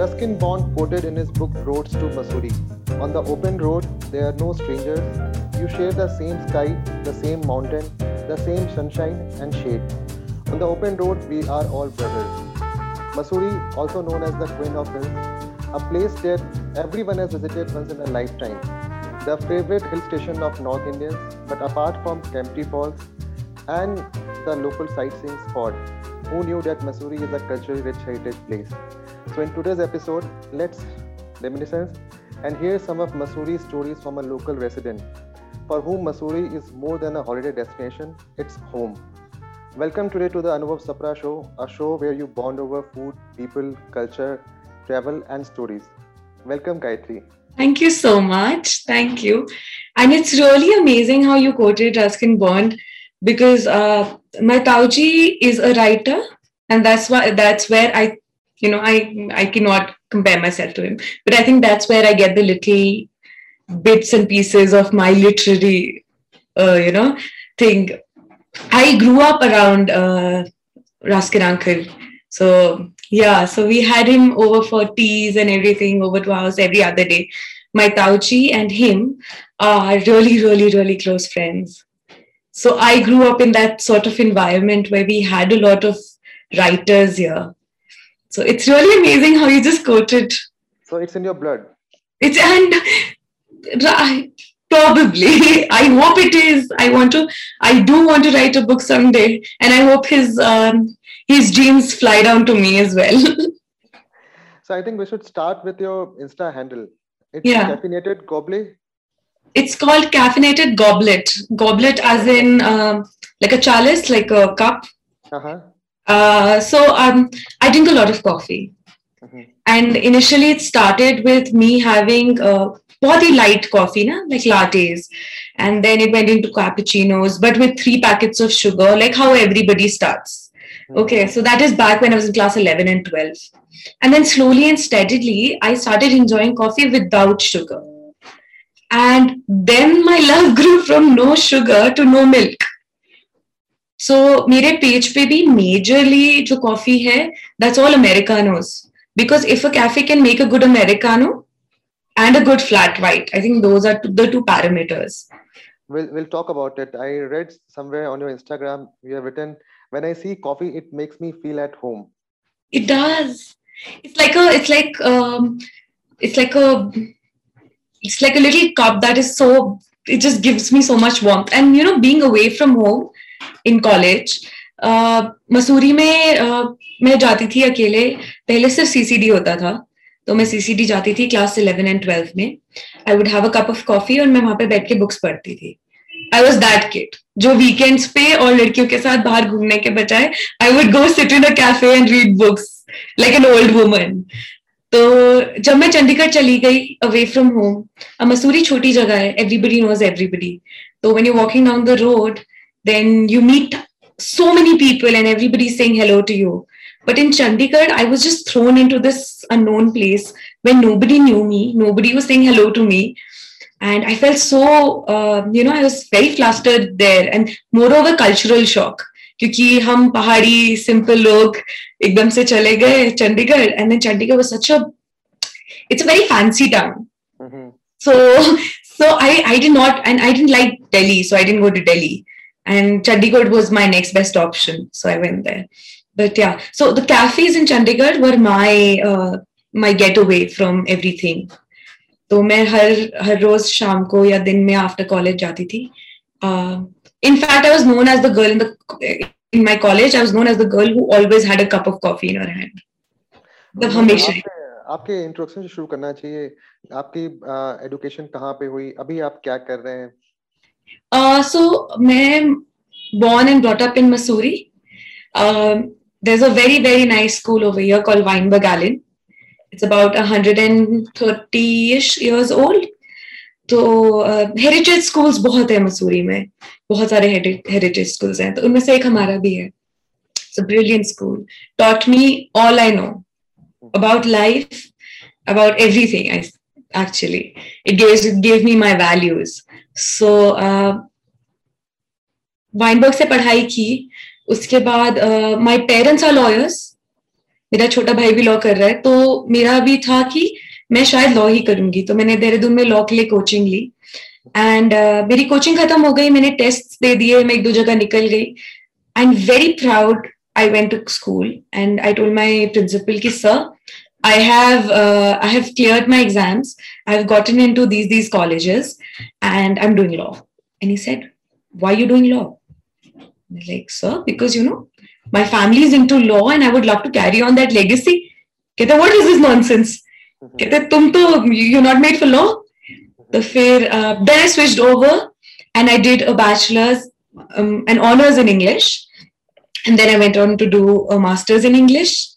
Ruskin Bond quoted in his book Roads to Mussoorie On the open road, there are no strangers. You share the same sky, the same mountain, the same sunshine and shade. On the open road, we are all brothers. Mussoorie, also known as the Queen of Hills, a place that everyone has visited once in a lifetime. The favorite hill station of North Indians, but apart from Kempty Falls and the local sightseeing spot, who knew that Mussoorie is a culturally rich heritage place? So in today's episode, let's reminiscence and hear some of Mussoorie's stories from a local resident for whom Masuri is more than a holiday destination, it's home. Welcome today to the Anubhav Sapra Show, a show where you bond over food, people, culture, travel, and stories. Welcome, Gayatri. Thank you so much. Thank you. And it's really amazing how you quoted Ruskin Bond because uh, my Tauji is a writer, and that's why that's where I you know i i cannot compare myself to him. But i think that's where i get the little bits and pieces of my literary uh, you know thing. I grew up around uh, ruskin uncle. So yeah so we had him over for teas and everything over to house every other day. My tauchi and him are really really really close friends. So i grew up in that sort of environment where we had a lot of writers here so it's really amazing how you just quoted. So it's in your blood. It's and right, probably. I hope it is. I want to. I do want to write a book someday, and I hope his um, his dreams fly down to me as well. so I think we should start with your Insta handle. It's yeah. caffeinated goblet. It's called caffeinated goblet. Goblet, as in um, like a chalice, like a cup. Uh-huh. Uh, so um, I drink a lot of coffee. Mm-hmm. And initially, it started with me having uh, light coffee, na? like lattes. And then it went into cappuccinos, but with three packets of sugar, like how everybody starts. Mm-hmm. Okay, so that is back when I was in class 11 and 12. And then slowly and steadily, I started enjoying coffee without sugar. And then my love grew from no sugar to no milk. So so, मेरे page पे भी majorly जो coffee है that's all americanos because if a cafe can make a good americano and a good flat white. I think those are the two parameters. We'll, we'll talk about it. I read somewhere on your Instagram, you have written, when I see coffee, it makes me feel at home. It does. It's like a, it's like, um, it's like a, it's like a little cup that is so, it just gives me so much warmth. And, you know, being away from home, in college Mussoorie में uh, मैं जाती थी अकेले पहले सिर्फ़ CCD होता था तो मैं सीसीडी जाती थी क्लास इलेवन एंड ट्वेल्व में। I would have a cup of coffee और मैं वहाँ पे बैठ के बुक्स पढ़ती थी। आई वॉज़ दैट किट जो वीकेंड्स पे और लड़कियों के साथ बाहर घूमने के बजाय I would go sit in a cafe and read books like an old woman तो जब मैं चंडीगढ़ चली गई अवे फ्रॉम होम मसूरी छोटी जगह है एवरीबडी नोज़ एवरीबडी तो when you walking down the road then you meet so many people and everybody's saying hello to you. But in Chandigarh, I was just thrown into this unknown place where nobody knew me, nobody was saying hello to me. And I felt so, uh, you know, I was very flustered there and moreover, cultural shock. क्योंकि हम पहाड़ी simple लोग एकदम से चले गए Chandigarh and then Chandigarh was such a it's a very fancy town so so i i did not and i didn't like delhi so i didn't go to delhi And Chandigarh was my next best option, so I went there. But yeah, so the cafes in Chandigarh were my uh, my getaway from everything. तो मैं हर हर रोज शाम को या दिन में after college जाती थी in fact i was known as the girl in the in my college i was known as the girl who always had a cup of coffee in her hand मतलब हमेशा आपके introduction से शुरू करना चाहिए आपकी एजुकेशन कहाँ पे हुई अभी आप क्या कर रहे हैं सो मैं born and brought up in Mussoorie there is a very very nice school over here call wine Allen it's about hundred and thirty years old तो हेरिटेज स्कूल्स बहुत है मसूरी में. बहुत सारे हेरिटेज स्कूल्स हैं। तो उनमें से एक हमारा भी है। Brilliant school taught me all I know about life about everything I Actually. It gave gave me my values. So Wynberg uh, से पढ़ाई की उसके बाद माय पेरेंट्स आर लॉयर्स मेरा छोटा भाई भी लॉ कर रहा है तो मेरा भी था कि मैं शायद लॉ ही करूँगी। तो मैंने देहरादून में लॉ के लिए कोचिंग ली। एंड uh, मेरी कोचिंग खत्म हो गई मैंने टेस्ट दे दिए मैं एक दो जगह निकल गई। I am very proud I went to school and I told my principal की sir I have uh, I have cleared my exams. I've gotten into these these colleges, and I'm doing law. And he said, "Why are you doing law?" I'm like, sir, because you know my family is into law, and I would love to carry on that legacy. Kehta, what is this nonsense? Mm-hmm. Kehta, tum to you're not made for law. Mm-hmm. The fair. Uh, then I switched over, and I did a bachelor's, um, an honors in English, and then I went on to do a master's in English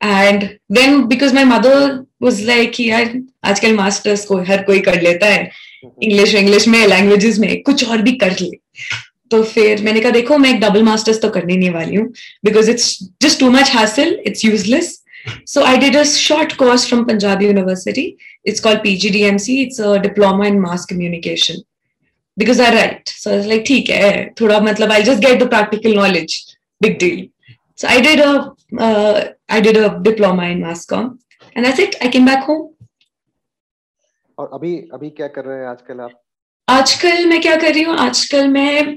And then because my mother was like यार आजकल masters को हर कोई कर लेता है English English में languages में कुछ और भी कर ले तो फिर मैंने कहा देखो मैं एक डबल मास्टर्स तो करने नहीं वाली हूँ because it's just too much हासिल it's useless So I did a short course from Punjab University. It's called PGDMC. It's a diploma in mass communication. Because I write. So I was like, ठीक है, थोड़ा मतलब I'll just get the practical knowledge. Big deal. So I did a uh, I did a diploma in mass com, and that's it. I came back home. और अभी अभी क्या कर रहे हैं आजकल आप आजकल मैं क्या कर रही हूँ आजकल मैं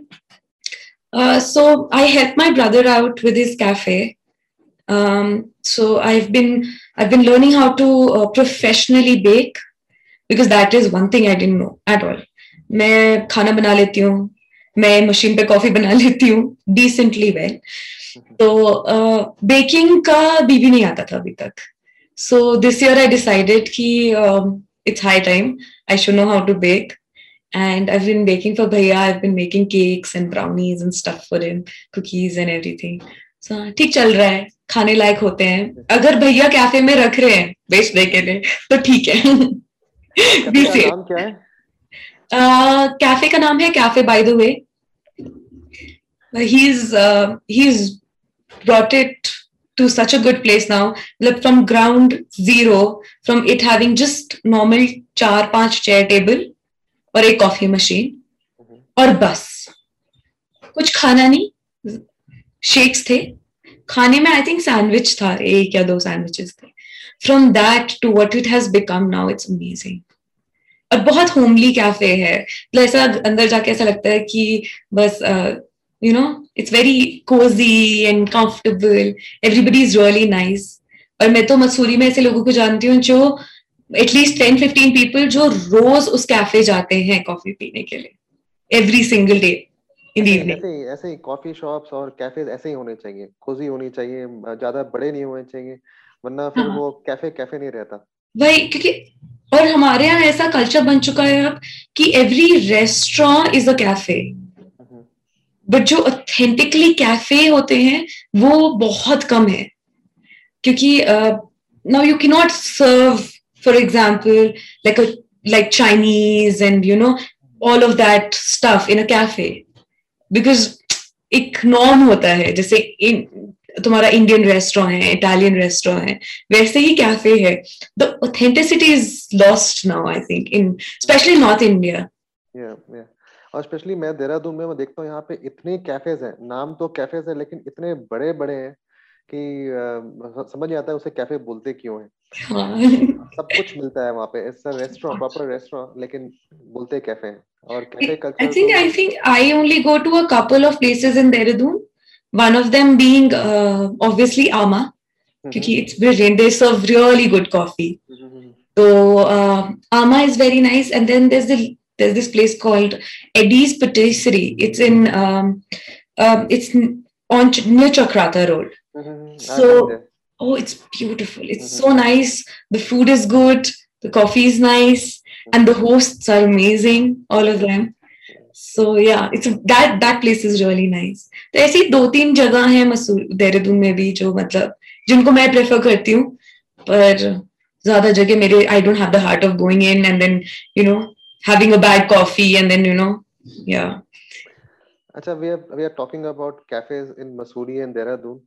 so I help my brother out with his cafe um, so i've been i've been learning how to uh, professionally bake because that is one thing i didn't know at all मैं खाना बना लेती हूँ मैं machine पे coffee बना लेती हूँ डिसेंटली वेल तो बेकिंग का भी नहीं आता था अभी तक। So this year I decided कि it's high time I should know how to bake and I've been baking for Bhaiya. I've been making cakes and brownies and stuff for him, cookies and everything. So ठीक चल रहा है। खाने लायक होते हैं। अगर भैया कैफ़े में रख रहे हैं बेचने के लिए तो ठीक है। क्या है? कैफ़े का नाम है cafe by the way he is he is brought it to such a good place now. like from ground zero from it having just normal चार पाँच चेयर टेबल और एक कॉफ़ी मशीन और बस। कुछ खाना नहीं शेक्स थे। खाने में आई थिंक सैंडविच था एक या दो सैंडविचेस थे। From that to what it has become now it's amazing और बहुत होमली कैफ़े है। मतलब ऐसा अंदर जाके ऐसा लगता है कि बस you know it's very cozy and comfortable everybody is really nice और मैं तो मसूरी में ऐसे लोगों को जानती हूँ जो एटलीस्ट टेन फिफ्टीन पीपल जो रोज उस कैफ़े जाते हैं कॉफ़ी पीने के लिए एवरी सिंगल डे इन ऐसे ही ऐसे ही कॉफ़ी शॉप्स और कैफ़े ऐसे ही होने चाहिए कोजी होनी चाहिए ज़्यादा बड़े नहीं होने चाहिए वरना फिर हाँ. वो कैफ़े कैफ़े नहीं रहता। भाई क्योंकि और हमारे यहाँ ऐसा कल्चर बन चुका है अब कि every restaurant is a cafe but जो ऑथेंटिकली कैफ़े होते हैं, वो बहुत कम है। क्योंकि now you can not serve for example like like Chinese and you know all of that stuff in a café because एक नॉर्म होता है, जैसे तुम्हारा इंडियन रेस्टोरेंट है इटालियन रेस्टोरेंट है, वैसे ही कैफ़े है। The authenticity is lost now I think in specially north India और स्पेशली मैं देहरादून में मैं देखता हूँ यहाँ पे इतने कैफेज हैं। नाम तो कैफेज है लेकिन इतने बड़े बड़े हैं कि समझ नहीं आता है उसे कैफ़े बोलते क्यों है। हाँ। सब कुछ मिलता है वहाँ पे। इट्स रेस्टोरेंट प्रॉपर रेस्टोरेंट लेकिन बोलते कैफ़े हैं। और café culture I think I think I only go to a couple of places in Dehradun one of them being uh, obviously Ama क्योंकि it's brilliant they serve really good coffee. So uh, Ama is very nice and then there's the there's this place called Eddie's Patisserie it's in um, um, it's on near Chakrata Road so oh it's beautiful it's so nice the food is good the coffee is nice and the hosts are amazing all of them so yeah it's that that place is really nice तो ऐसी दो तीन जगह हैं मसूर देहरादून में भी जो मतलब जिनको मैं प्रेफर करती हूँ पर ज्यादा जगह मेरे I don't have the heart of going in and then you know having a bad coffee and then you know yeah Acha, we are we are talking about cafes in Masuri and Dehradun.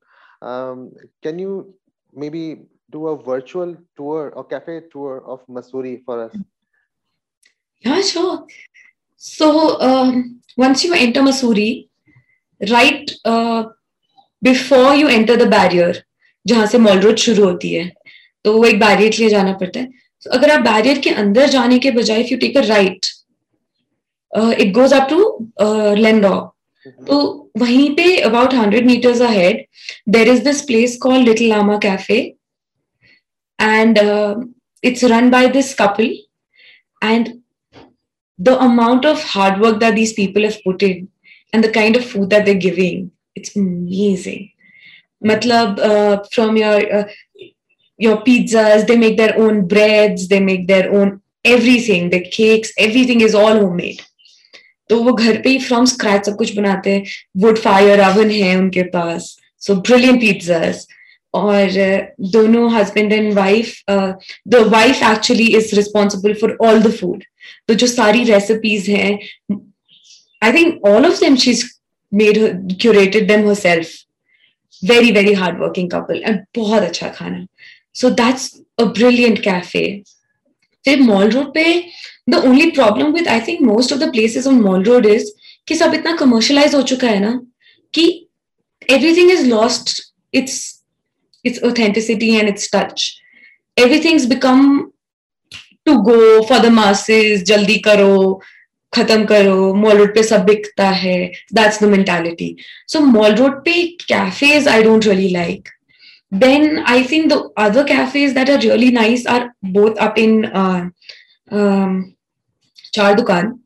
Um, can you maybe do a virtual tour or cafe tour of Masuri for us? Yeah, sure. So um, once you enter Masuri, right uh, before you enter the barrier, जहाँ से mall road शुरू होती है तो वो एक barrier के लिए जाना पड़ता है so अगर आप बैरियर के अंदर जाने के बजाय if you take a right it goes up to Landour तो वहीं पे about hundred meters ahead there is this place call Little Lama Café and it's run by this couple and the amount of hard work that these people have put in and the kind of food that they giving it's amazing मतलब from your your pizzas, they make their own breads, they make their own everything, the cakes, everything is all homemade. तो वो घर पे ही from scratch सब कुछ बनाते हैं। वुड फायर अवन है उनके पास। सो ब्रिलियंट पिज्जास और दोनों husband and wife the wife actually is responsible for all the food तो जो सारी रेसिपीज़ हैं I think all of them she made curated them herself very very hard working couple and बहुत अच्छा खाना। So that's a brilliant café फिर mall road पे the only problem with I think most of the places on mall road is कि सब इतना commercialise हो चुका है ना, कि everything is lost its its authenticity and its touch everything's become to go for the masses जल्दी करो खत्म करो मॉल रोड पे सब बिकता है that's the mentality so mall road पे cafés I don't really like then i think the other cafes that are really nice are both up in uh, um, Char Dukan.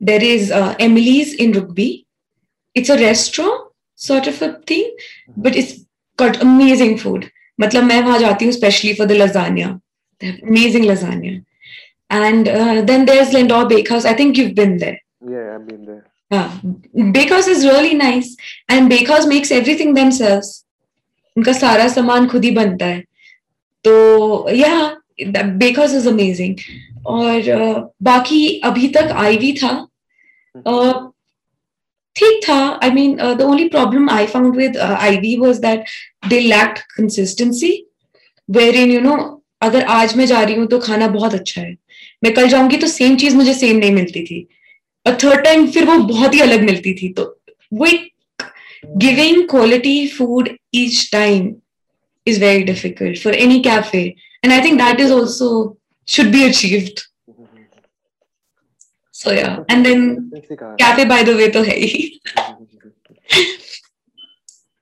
There is uh, Emily's in Rugby. It's a restaurant sort of a thing, but it's got amazing food. मतलब मैं वहां जाती हूँ especially for the lasagna. They have amazing lasagna. And uh, then there's Lindor Bakehouse. I think you've been there. Yeah, I've been there. Yeah. Bakehouse is really nice. And Bakehouse makes everything themselves. उनका सारा सामान खुद ही बनता है। तो या बेकॉज is amazing और बाकी अभी तक आईवी था। ठीक था। I mean the only problem I found with Ivy was that they lacked consistency where in you know अगर आज मैं जा रही हूँ तो खाना बहुत अच्छा है। मैं कल जाऊँगी तो सेम चीज़ मुझे सेम नहीं मिलती थी। और थर्ड टाइम फिर वो बहुत ही अलग मिलती थी। तो वो एक giving quality food each time is very difficult for any cafe and i think that is also should be achieved so yeah and then cafe by the way to hai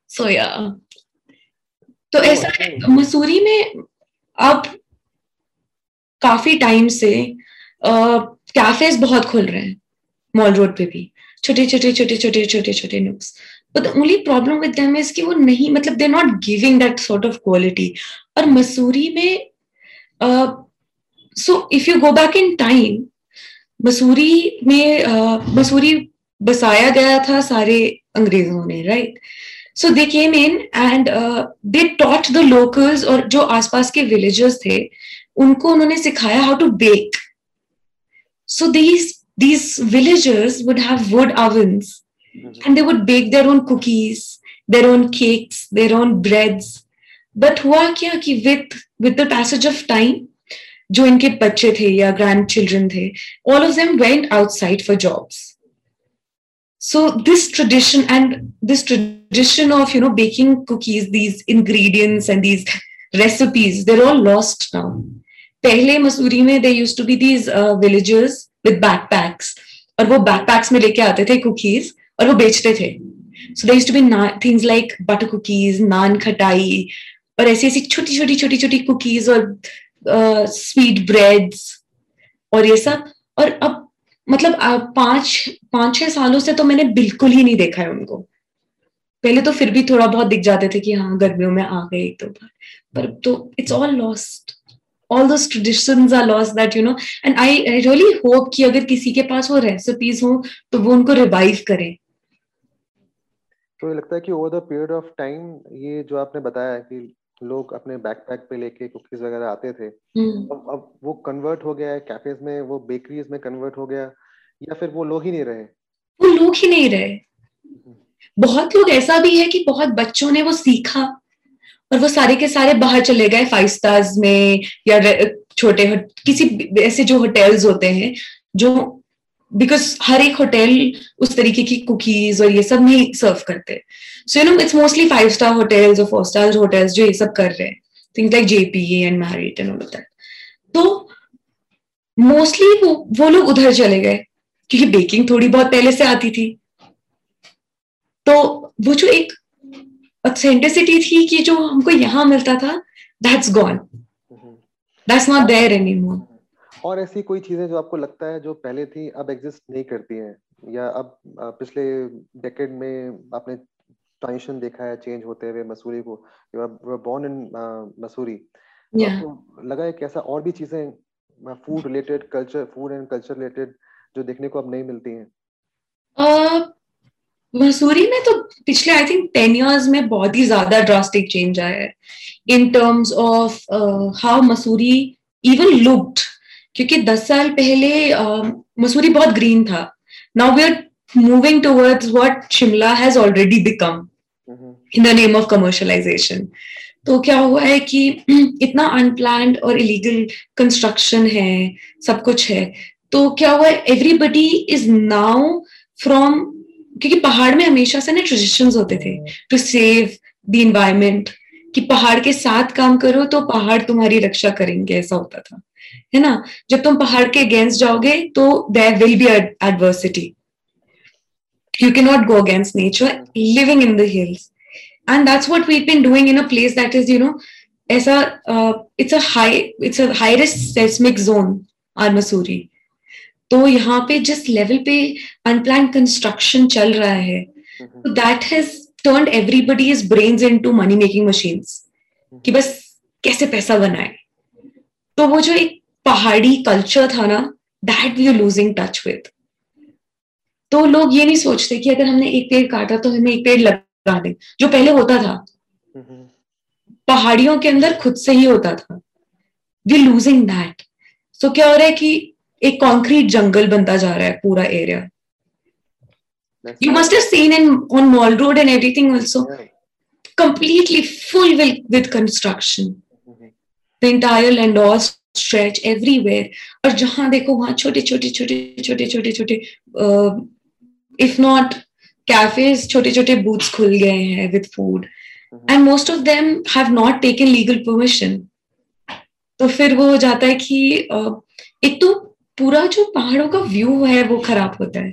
so yeah तो ऐसा है मसूरी में अब काफ़ी time से cafes बहुत खुल रहे हैं मॉल रोड पे भी छोटे छोटे छोटे छोटे छोटे छोटे नुक्स but only problem with them is कि वो नहीं मतलब they not giving that sort of quality और मसूरी में so if you go back in time Mussoorie में uh, मसूरी बसाया गया था सारे अंग्रेज़ों ने right so they came in and they taught the locals और जो आसपास के विलेजर्स थे उनको उन्होंने सिखाया how to bake so these these villagers would have wood ovens ovens and they would bake their own cookies, their own cakes, their own breads. But हुआ क्या कि with with the passage of time, जो इनके बच्चे थे या grand children थे, all of them went outside for jobs. So this tradition and this tradition of you know baking cookies, these ingredients and these recipes, they're all lost now. पहले मसूरी में there used to be these uh, villagers with backpacks और वो backpacks में लेके आते थे cookies और वो बेचते थे। So there to be things like butter cookies nankhatai और ऐसी ऐसी छोटी छोटी छोटी छोटी कुकीज और स्वीट uh, ब्रेड्स और ये सब। और अब मतलब uh, पाँच पाँच छह सालों से तो मैंने बिल्कुल ही नहीं देखा है उनको। पहले तो फिर भी थोड़ा बहुत दिख जाते थे कि हाँ गर्मियों में आ गए एक दो बार। पर तो it's all lost all traditions are lost that you know and I, I really hope कि अगर किसी के पास वो रेसिपीज़ हो तो वो उनको रिवाइव करें। तो ये लगता है कि over the period of time ये जो आपने बताया कि लोग अपने बैकपैक पे लेके कुकीज वगैरह आते थे अब अब वो कन्वर्ट हो गया है कैफेज में वो बेकरीज में कन्वर्ट हो गया या फिर वो लोग ही नहीं रहे? वो लोग ही नहीं रहे। बहुत लोग ऐसा भी है कि बहुत बच्चों ने वो सीखा और वो सारे के सारे बाहर चले गए फाइव स्टार्स में या छोटे किसी ऐसे जो होटल्स होते हैं जो बिकॉज़ हर एक होटल उस तरीके की कुकीज और ये सब नहीं सर्व करते। So you know it's mostly five star hotels और फोर स्टार होटल्स जो ये सब कर रहे हैं। Things like JP and Marriott and all of that तो मोस्टली वो वो लोग उधर चले गए क्योंकि बेकिंग थोड़ी बहुत पहले से आती थी। तो वो जो एक ऑथेंटिसिटी थी कि जो हमको यहाँ मिलता था that's gone that's not there anymore और ऐसी कोई चीज़ें जो आपको लगता है जो पहले थी अब एग्जिस्ट नहीं करती हैं? या अब पिछले डेकेड में आपने ट्रांजिशन देखा है चेंज होते हुए मसूरी को? You are born in Mussoorie. आपको लगा है कैसा और भी चीज़ें food related culture food and culture related जो देखने को अब नहीं मिलती हैं? uh, मसूरी में तो पिछले आई थिंक टेन इयर्स में बहुत ही ज़्यादा ड्रास्टिक चेंज आया है। In terms of how Mussoorie even looked क्योंकि दस साल पहले मसूरी बहुत ग्रीन था। Now we are moving towards what Shimla has already become in the name of commercialization तो क्या हुआ है कि इतना अनप्लान और इलीगल कंस्ट्रक्शन है सब कुछ है। तो क्या हुआ है एवरीबडी इज़ नाउ फ्रॉम क्योंकि पहाड़ में हमेशा से ना ट्रेडिशन होते थे टू सेव द इन्वायरमेंट कि पहाड़ के साथ काम करो तो पहाड़ तुम्हारी रक्षा करेंगे ऐसा होता था। है ना? जब तुम पहाड़ के अगेंस्ट जाओगे तो there will be adversity you can not go against nature living in the hills and that's what we've been doing in a place that is you know as a uh, it's a high it's a high risk seismic zone are Mussoorie तो यहाँ पे जिस level पे unplanned construction चल रहा है that has turn everybody is brain into money making machines कि बस कैसे पैसा बनाए? तो वो जो एक पहाड़ी कल्चर था ना that we are losing touch with तो लोग ये नहीं सोचते कि अगर हमने एक पेड़ काटा तो हमें एक पेड़ लग गार्डन जो पहले होता था। पहाड़ियों के अंदर खुद से ही होता था। वी लूजिंग दैट सो क्या हो रहा है कि एक कॉन्क्रीट जंगल बनता जा रहा है पूरा area you must seen in on mall road and everything also yeah. completely full with, with construction. Mm-hmm. the entire stretch everywhere और जहाँ देखो वहाँ छोटे छोटे छोटे छोटे छोटे छोटे इफ़ नॉट कैफेज छोटे छोटे बूथ्स खुल गए हैं with food and most of them have not taken legal permission तो फिर वो हो जाता है कि एक तो पूरा जो पहाड़ों का व्यू है वो खराब होता है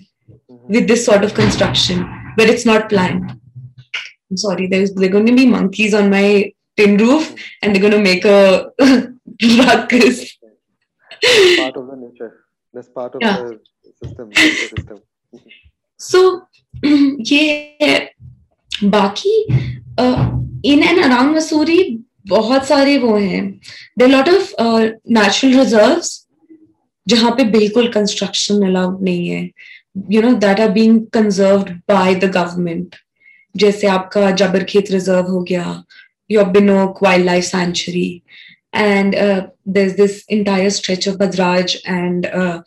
with this sort of construction but it's not plan sorry there is there gonna be monkeys on my tin roof and there gonna make a a ruckus. part of the nature. That's part of yeah. the system. The system. so ये बाकी in and around Mussoorie बहुत सारे वो हैं there lot of natural reserve जहाँ पे बिल्कुल construction allowed नहीं है you know that are being conserve by the government जैसे आपका जबर खेत रिज़र्व हो गया your Benog wildlife sanctuary and uh, there's this entire stretch of Badraj and uh,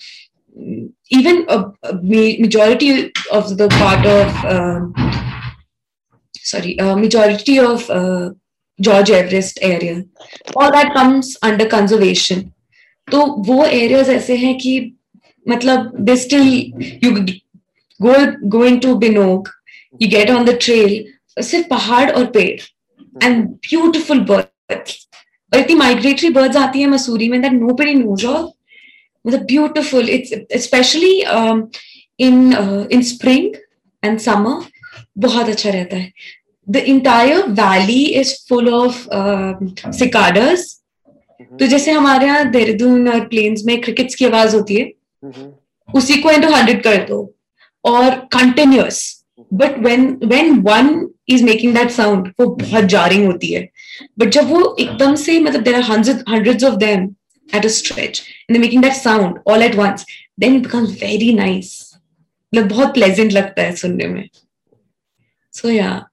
even a, a, majority of the part of um, sorry a majority of uh, George Everest area all that comes under conservation तो वो areas ऐसे हैं कि मतलब they still you go going to Benog you get on the trail सिर्फ पहाड़ और पेड़ एंड ब्यूटिफुल बर्ड्स और इतनी माइग्रेटरी बर्ड्स आती है मसूरी में that no buddy knows of मतलब beautiful. It's especially um, in uh, in spring and summer बहुत अच्छा रहता है. The entire valley is full of cicadas तो जैसे हमारे यहाँ देहरादून और प्लेन्स में क्रिकेट्स की आवाज़ होती है उसी को इंटू हंड्रेड कर दो. और continuous but when when one is making that sound वो बहुत जारिंग होती है। बट जब वो एकदम से मतलब there are hundreds of them at a stretch and they're making that sound all at once then it becomes very nice मतलब बहुत प्लेजेंट लगता है सुनने में। So so, yeah yeah.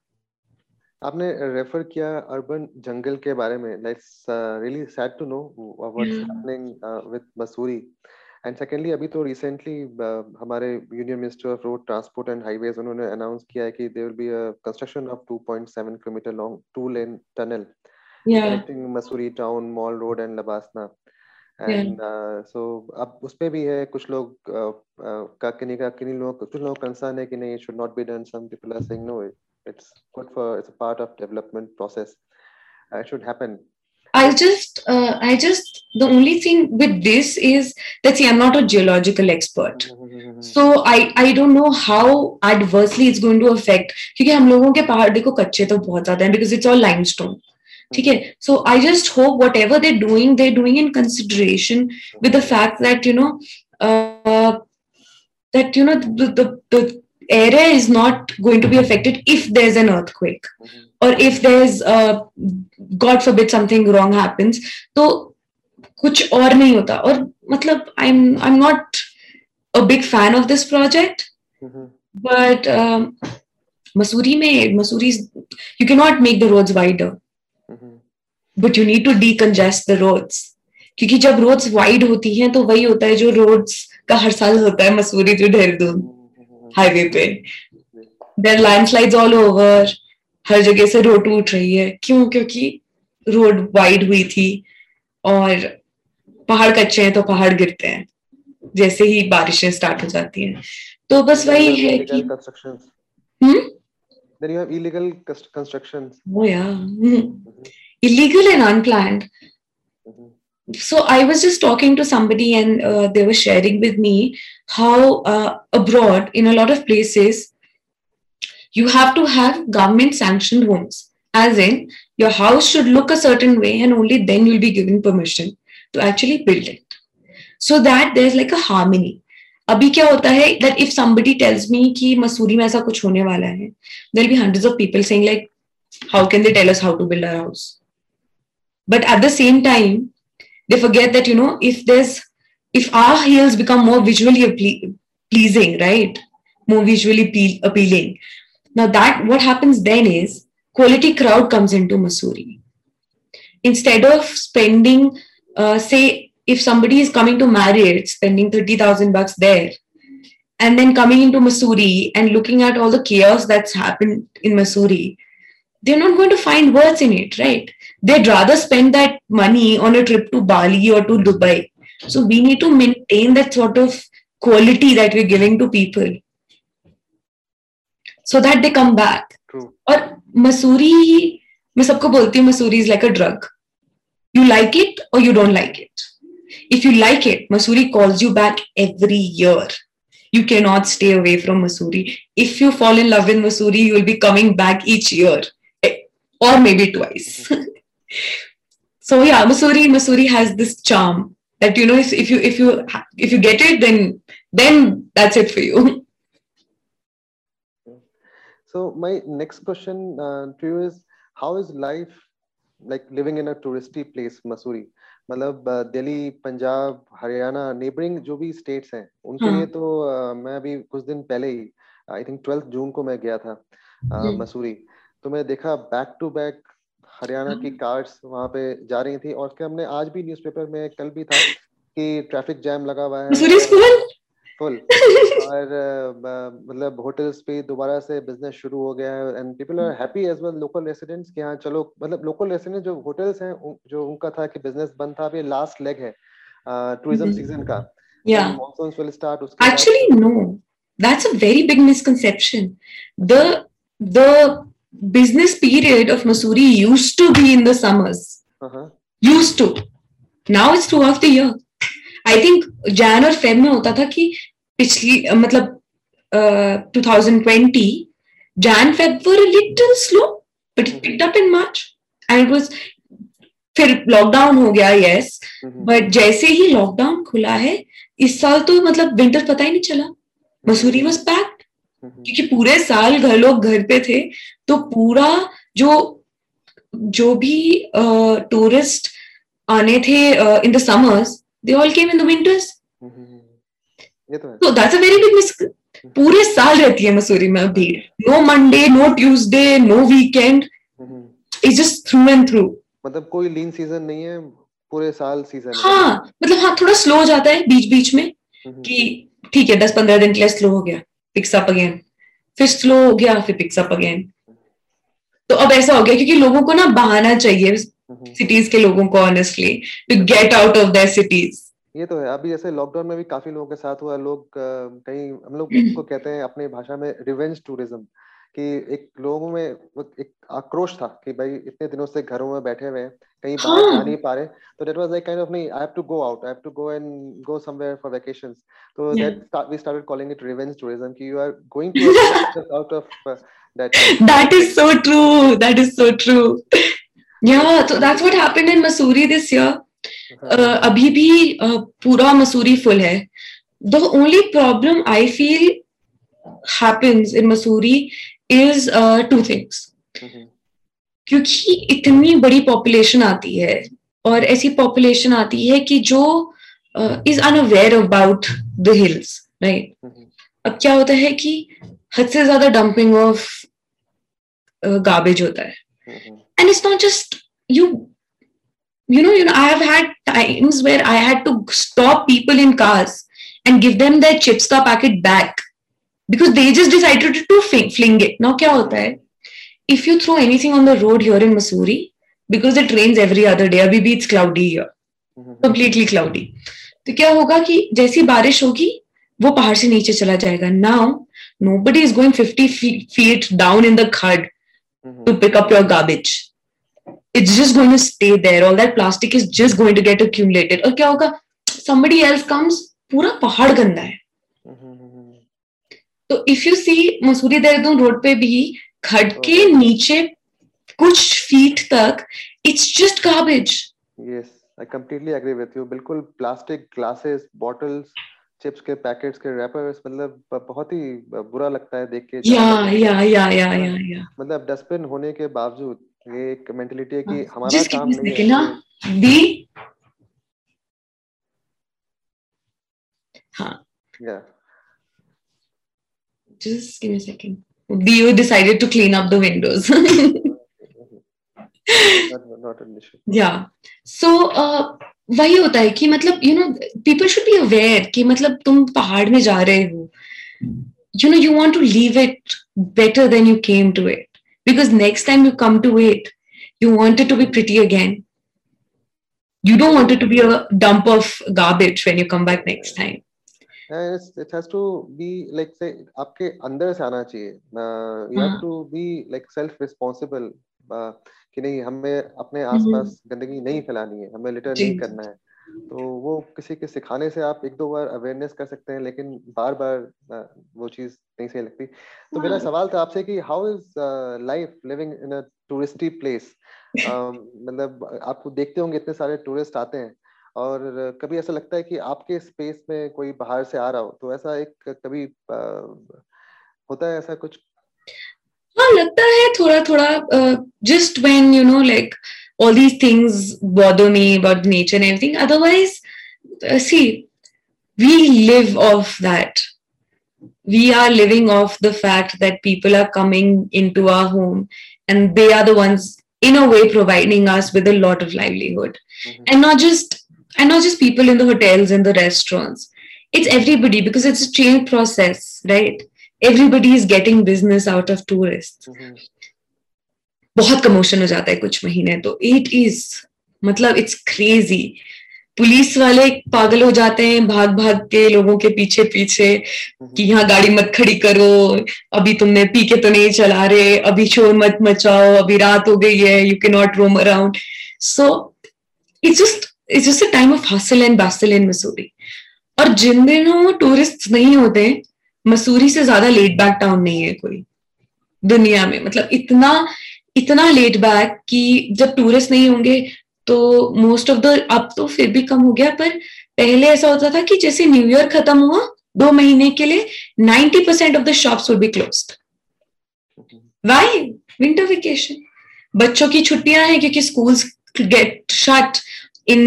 आपने रेफर किया अर्बन जंगल के बारे में it's really sad to know what's happening with Mussoorie and secondly अभी तो रिसेंटली हमारे union minister of road transport and highways उन्होंने अनाउंस किया है कि there will be a construction of 2.7 kilometre long two lane tunnel connecting Mussoorie town mall road and LBSNAA and so अब उस पे भी है कुछ लोग का किन्हीं का किन्हीं लोग कुछ लोग कंसर्न है कि नहीं should not be done some people are saying no it's good for it's a part of development process uh, it should happen. I just, uh, I just, the only thing with this is that see, I'm not a geological expert, so I, I don't know how adversely it's going to affect. क्योंकि हम लोगों के पहाड़ देखो कच्चे तो बहुत ज्यादा हैं because it's all limestone. ठीक है so I just hope whatever they're doing, they're doing in consideration with the fact that you know uh, that you know the, the the area is not going to be affected if there's an earthquake. Mm-hmm. Or if there's uh, god forbid something wrong happens तो कुछ और नहीं होता। और मतलब I am I am not a big fan of this project but Mussoorie में Mussoorie you can not make the roads wider but you need to decongest the roads क्योंकि जब रोड्स वाइड होती हैं तो वही होता है जो रोड्स का हर साल होता है मसूरी टू देहरादून हाईवे पे। देर लैंडस्लाइड्स ऑल ओवर हर जगह से रोड टूट रही है। क्यों? क्योंकि रोड वाइड हुई थी और पहाड़ कच्चे हैं तो पहाड़ गिरते हैं। जैसे ही बारिशें स्टार्ट हो जाती हैं। तो बस वही है कि illegal construction illegal and unplanned so I was just talking to somebody and there sharing with me how abroad in a lot of places you have to have government sanctioned homes as in your house should look a certain way and only then you'll be given permission to actually build it so that there's like a harmony अभी क्या होता है that if somebody tells me कि मसूरी में ऐसा कुछ होने वाला है there'll be hundreds of people saying like how can they tell us how to build our house but at the same time they forget that you know if there's if our hills become more visually pleasing right more visually appealing now that what happens then is quality crowd comes into Mussoorie. Instead of spending, uh, say, if somebody is coming to Marriott, spending 30,000 bucks there, and then coming into Mussoorie and looking at all the chaos that's happened in Mussoorie, they're not going to find words in it, right? They'd rather spend that money on a trip to Bali or to Dubai. So we need to maintain that sort of quality that we're giving to people so that they come back और मसूरी मैं सबको बोलती हूँ Mussoorie is like a drug you like it और you don't like it if you like it, Masuri calls you back every year. You cannot stay away from Masuri. If you fall in love with Masuri, you will be coming back each year, or maybe twice. so yeah, Masuri, Masuri has this charm that you know if, if you if you if you get it, then then that's it for you. So my next question uh, to you is, how is life like living in a touristy place, Masuri? मतलब Delhi Punjab Haryana neighbouring जो भी states हैं उनके हाँ. लिए तो uh, मैं अभी कुछ दिन पहले ही आई थिंक ट्वेल्थ जून को मैं गया था uh, मसूरी तो मैं देखा बैक टू बैक हरियाणा की कार्स वहाँ पे जा रही थी और क्या हमने आज भी न्यूज़पेपर में कल भी था कि ट्रैफ़िक जैम लगा हुआ है। फुल और मतलब होटल्स भी दोबारा से बिज़नेस शुरू हो गया है and people are happy as well local residents कि हाँ चलो मतलब लोकल रेसिडेंट्स जो होटल्स हैं जो उनका था कि बिज़नेस बंद था अभी लास्ट लेग है टूरिज़्म सीज़न का। Summers to now it's through of the year और होता था कि पिछली मतलब two thousand twenty Jan Feb were little slow but it picked up in March and it was फिर लॉकडाउन हो गया यस बट जैसे ही लॉकडाउन खुला है इस साल तो मतलब विंटर पता ही नहीं चला। मसूरी वॉज़ पैक्ड क्योंकि पूरे साल घर लोग घर पे थे तो पूरा जो जो भी टूरिस्ट uh, आने थे in the summers they all came in the winters so that's a very big miss पूरे साल रहती है मसूरी में भीड़। No Monday no Tuesday no weekend it's just through and through मतलब कोई लीन सीज़न नहीं है पूरे साल सीज़न हाँ। मतलब हाँ थोड़ा स्लो हो जाता है बीच बीच में कि ठीक है दस पंद्रह दिन के लिए स्लो हो गया। पिक्स अप अगेन फिर स्लो हो गया फिर पिक्स अप अगेन तो अब ऐसा हो गया क्योंकि लोगों को ना बहाना चाहिए सिटीज़ के लोगों को honestly to get out of their cities ये तो है अभी जैसे लॉकडाउन में भी काफ़ी लोगों के साथ हुआ लोग कहीं हम लोग को कहते हैं अपने भाषा में रिवेंज टूरिज़्म कि एक लोगों में एक आक्रोश था कि भाई इतने दिनों से घरों में बैठे हुए हैं कहीं बाहर जा नहीं पा रहे तो that was like kind of नहीं I have to go out I have to go and go somewhere for vacations तो that we started calling it revenge tourism कि you are going to out of that is so true that is so true. Yeah so that's what happened in Masuri this year. uh, अभी भी पूरा Mussoorie full है। The only problem I feel happens in is uh, two things. mm-hmm. क्योंकि इतनी बड़ी population आती है और ऐसी पॉपुलेशन आती है कि जो is unaware about the hills right अब क्या होता है कि हद से ज़्यादा डंपिंग ऑफ़ गार्बेज होता है। And it's not just you you know you know i have had times where i had to stop people in cars and give them their chips ka packet back because they just decided to fling it now kya hota hai if you throw anything on the road here in Missouri, because it rains every other day, अभी भी it's cloudy here, completely cloudy. तो क्या होगा कि जैसी बारिश होगी वो पहाड़ से नीचे चला जाएगा now nobody is going 50 feet down in the khud mm-hmm. to pick up your garbage it's just going to stay there. All that plastic is just going to get accumulated. और क्या होगा? Somebody else comes पूरा पहाड़ गंदा है। तो if you see Mussoorie Dehradun road पे भी खड के नीचे कुछ फीट तक it's just garbage yes I completely agree with you बिल्कुल प्लास्टिक ग्लासेस बॉटल्स चिप्स के पैकेट्स के रैपर्स मतलब बहुत ही बुरा लगता है देख के। या या या या या या मतलब डस्टबिन होने के बावजूद ये एक मेंटालिटी है कि हमारा काम नहीं है। बी हाँ। या just give me a second. You decided to clean up the windows. Not, not an issue. yeah. So uh, वही होता है कि मतलब you know people should be aware कि मतलब तुम पहाड़ में जा रहे हो। You know you want to leave it better than you came to it because next time you come to it you want it to be pretty again you don't want it to be a dump of garbage when you come back next time it has to be like say आपके अंदर से आना चाहिए you have to be like self responsible कि नहीं हमें अपने आसपास गंदगी नहीं फैलानी है हमें लिटर नहीं करना है तो वो किसी के सिखाने से आप एक दो बार अवेयरनेस कर सकते हैं लेकिन बार बार वो चीज़ नहीं सही लगती। तो मेरा सवाल था आपसे कि how is life living in a touristy place मतलब आपको देखते होंगे इतने सारे टूरिस्ट आते हैं और कभी ऐसा लगता है कि आपके स्पेस में कोई बाहर से आ रहा हो तो ऐसा एक कभी आ, होता है ऐसा कुछ हाँ लगता है थोड़ा थोड़ा just when you know like all these things bother me about nature and everything otherwise uh, see we live off that we are living off the fact that people are coming into our home and they are the ones in a way providing us with a lot of livelihood mm-hmm. and not just and not just people in the hotels and the restaurants it's everybody because it's a chain process right Everybody is getting business out of tourists. Mm-hmm. बहुत commotion हो जाता है कुछ महीने तो it is मतलब it's crazy police वाले पागल हो जाते हैं भाग भाग के लोगों के पीछे पीछे कि यहाँ गाड़ी मत खड़ी करो अभी तुमने पी के तो नहीं चला रहे अभी शोर मत मचाओ अभी रात हो गई है you cannot roam around so it's just it's just a time of hustle and bustle in Mussoorie और जिन दिनों टूरिस्ट नहीं होते मसूरी से ज़्यादा लेट बैक टाउन नहीं है कोई दुनिया में। मतलब इतना इतना लेट बैक कि जब टूरिस्ट नहीं होंगे तो मोस्ट ऑफ़ द अब तो फिर भी कम हो गया, पर पहले ऐसा होता था कि जैसे न्यू ईयर खत्म हुआ, दो महीने के लिए ninety percent of the shops would be close why winter vacation बच्चों की छुट्टियाँ हैं क्योंकि schools get shut in